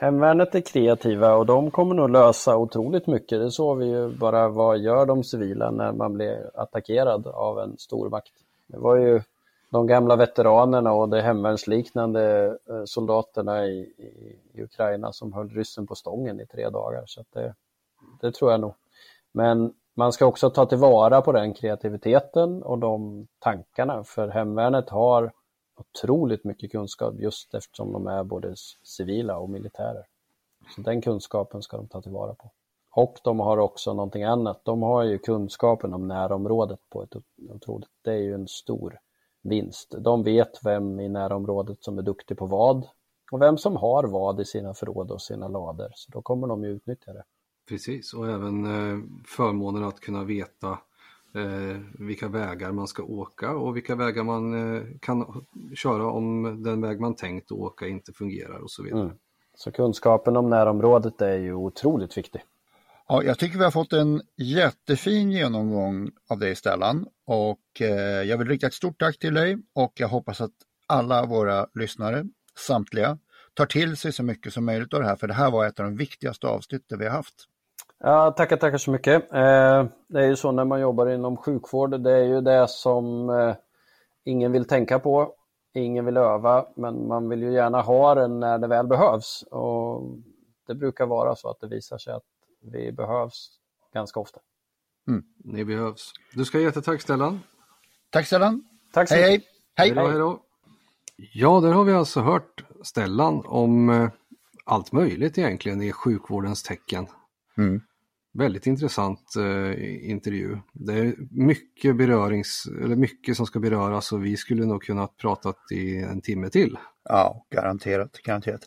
Hemvärnet är kreativa och de kommer nog lösa otroligt mycket. Det såg vi ju bara vad gör de civila när man blir attackerad av en stormakt. Det var ju de gamla veteranerna och de hemvärnsliknande eh, soldaterna i, i, i, Ukraina som höll ryssen på stången i tre dagar. Så det, det tror jag nog. Men man ska också ta tillvara på den kreativiteten och de tankarna för hemvärnet har otroligt mycket kunskap just eftersom de är både civila och militärer. Så den kunskapen ska de ta tillvara på. Och de har också någonting annat. De har ju kunskapen om närområdet på ett otroligt, det är ju en stor vinst. De vet vem i närområdet som är duktig på vad och vem som har vad i sina förråd och sina lador. Så då kommer de ju utnyttja det. Precis, och även eh, förmånen att kunna veta vilka vägar man ska åka och vilka vägar man eh, kan köra om den väg man tänkt åka inte fungerar och så vidare. Mm. Så kunskapen om närområdet är ju otroligt viktig. Ja, jag tycker vi har fått en jättefin genomgång av dig Stellan och eh, jag vill rikta ett stort tack till dig och jag hoppas att alla våra lyssnare, samtliga, tar till sig så mycket som möjligt av det här för det här var ett av de viktigaste avsnitten vi har haft. Ja, tackar, tackar så mycket. Eh, det är ju så när man jobbar inom sjukvård, det är ju det som eh, ingen vill tänka på, ingen vill öva, men man vill ju gärna ha den när det väl behövs. Och det brukar vara så att det visar sig att vi behövs ganska ofta. Mm. Ni behövs. Du ska ha jättetack Stellan. Tack Stellan. Tack så hej, hej. Hej. Hej då, Ja, där har vi alltså hört Stellan om eh, allt möjligt egentligen i sjukvårdens tecken. Mm. Väldigt intressant eh, intervju. Det är mycket berörings, eller mycket som ska beröras och vi skulle nog kunna prata i en timme till. Ja, garanterat, garanterat.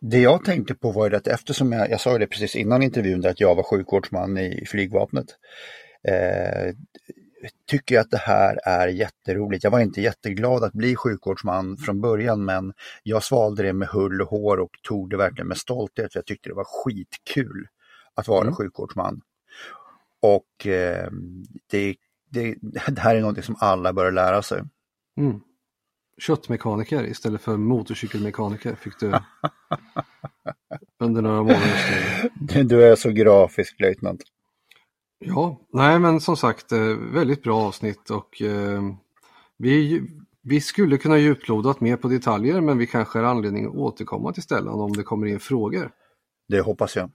Det jag tänkte på var att eftersom jag, jag sa det precis innan intervjun att jag var sjukvårdsman i flygvapnet. Eh, tycker jag att det här är jätteroligt. Jag var inte jätteglad att bli sjukvårdsman från början men jag svalde det med hull och hår och tog det verkligen med stolthet. Jag tyckte det var skitkul att vara mm. sjukvårdsman. Och eh, det, det, [laughs] det, här är något som alla bör lära sig. Mm. Köttmekaniker istället för motorcykelmekaniker fick du [laughs] under några månader. Du är så grafisk löjtnant. Ja, nej men som sagt eh, väldigt bra avsnitt och eh, vi, vi skulle kunna djuplodat mer på detaljer men vi kanske har anledning att återkomma till Stellan om det kommer in frågor. Det hoppas jag.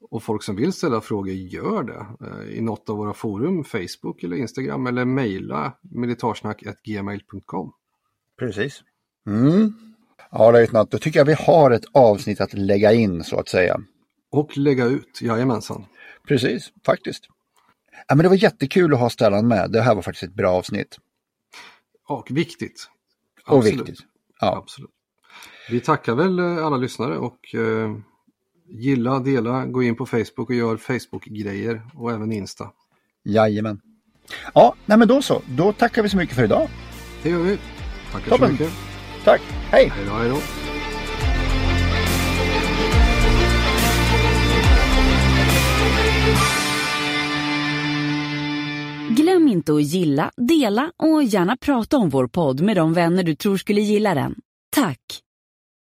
Och folk som vill ställa frågor gör det eh, i något av våra forum, Facebook eller Instagram eller mejla militarsnack.gmail.com. Precis. Mm. Ja, löjtnant, då tycker jag vi har ett avsnitt att lägga in så att säga. Och lägga ut, jajamensan. Precis, faktiskt. Ja, men det var jättekul att ha Stellan med. Det här var faktiskt ett bra avsnitt. Och viktigt. Absolut. Och viktigt. Ja. Absolut. Vi tackar väl eh, alla lyssnare och eh, gilla, dela, gå in på Facebook och gör Facebook-grejer och även Insta. Jajamän. Ja, nej men då så. Då tackar vi så mycket för idag. Det gör vi. Tackar Toppen. så mycket. Tack. Hej. Hej då, hej då. Glöm inte att gilla, dela och gärna prata om vår podd med de vänner du tror skulle gilla den. Tack!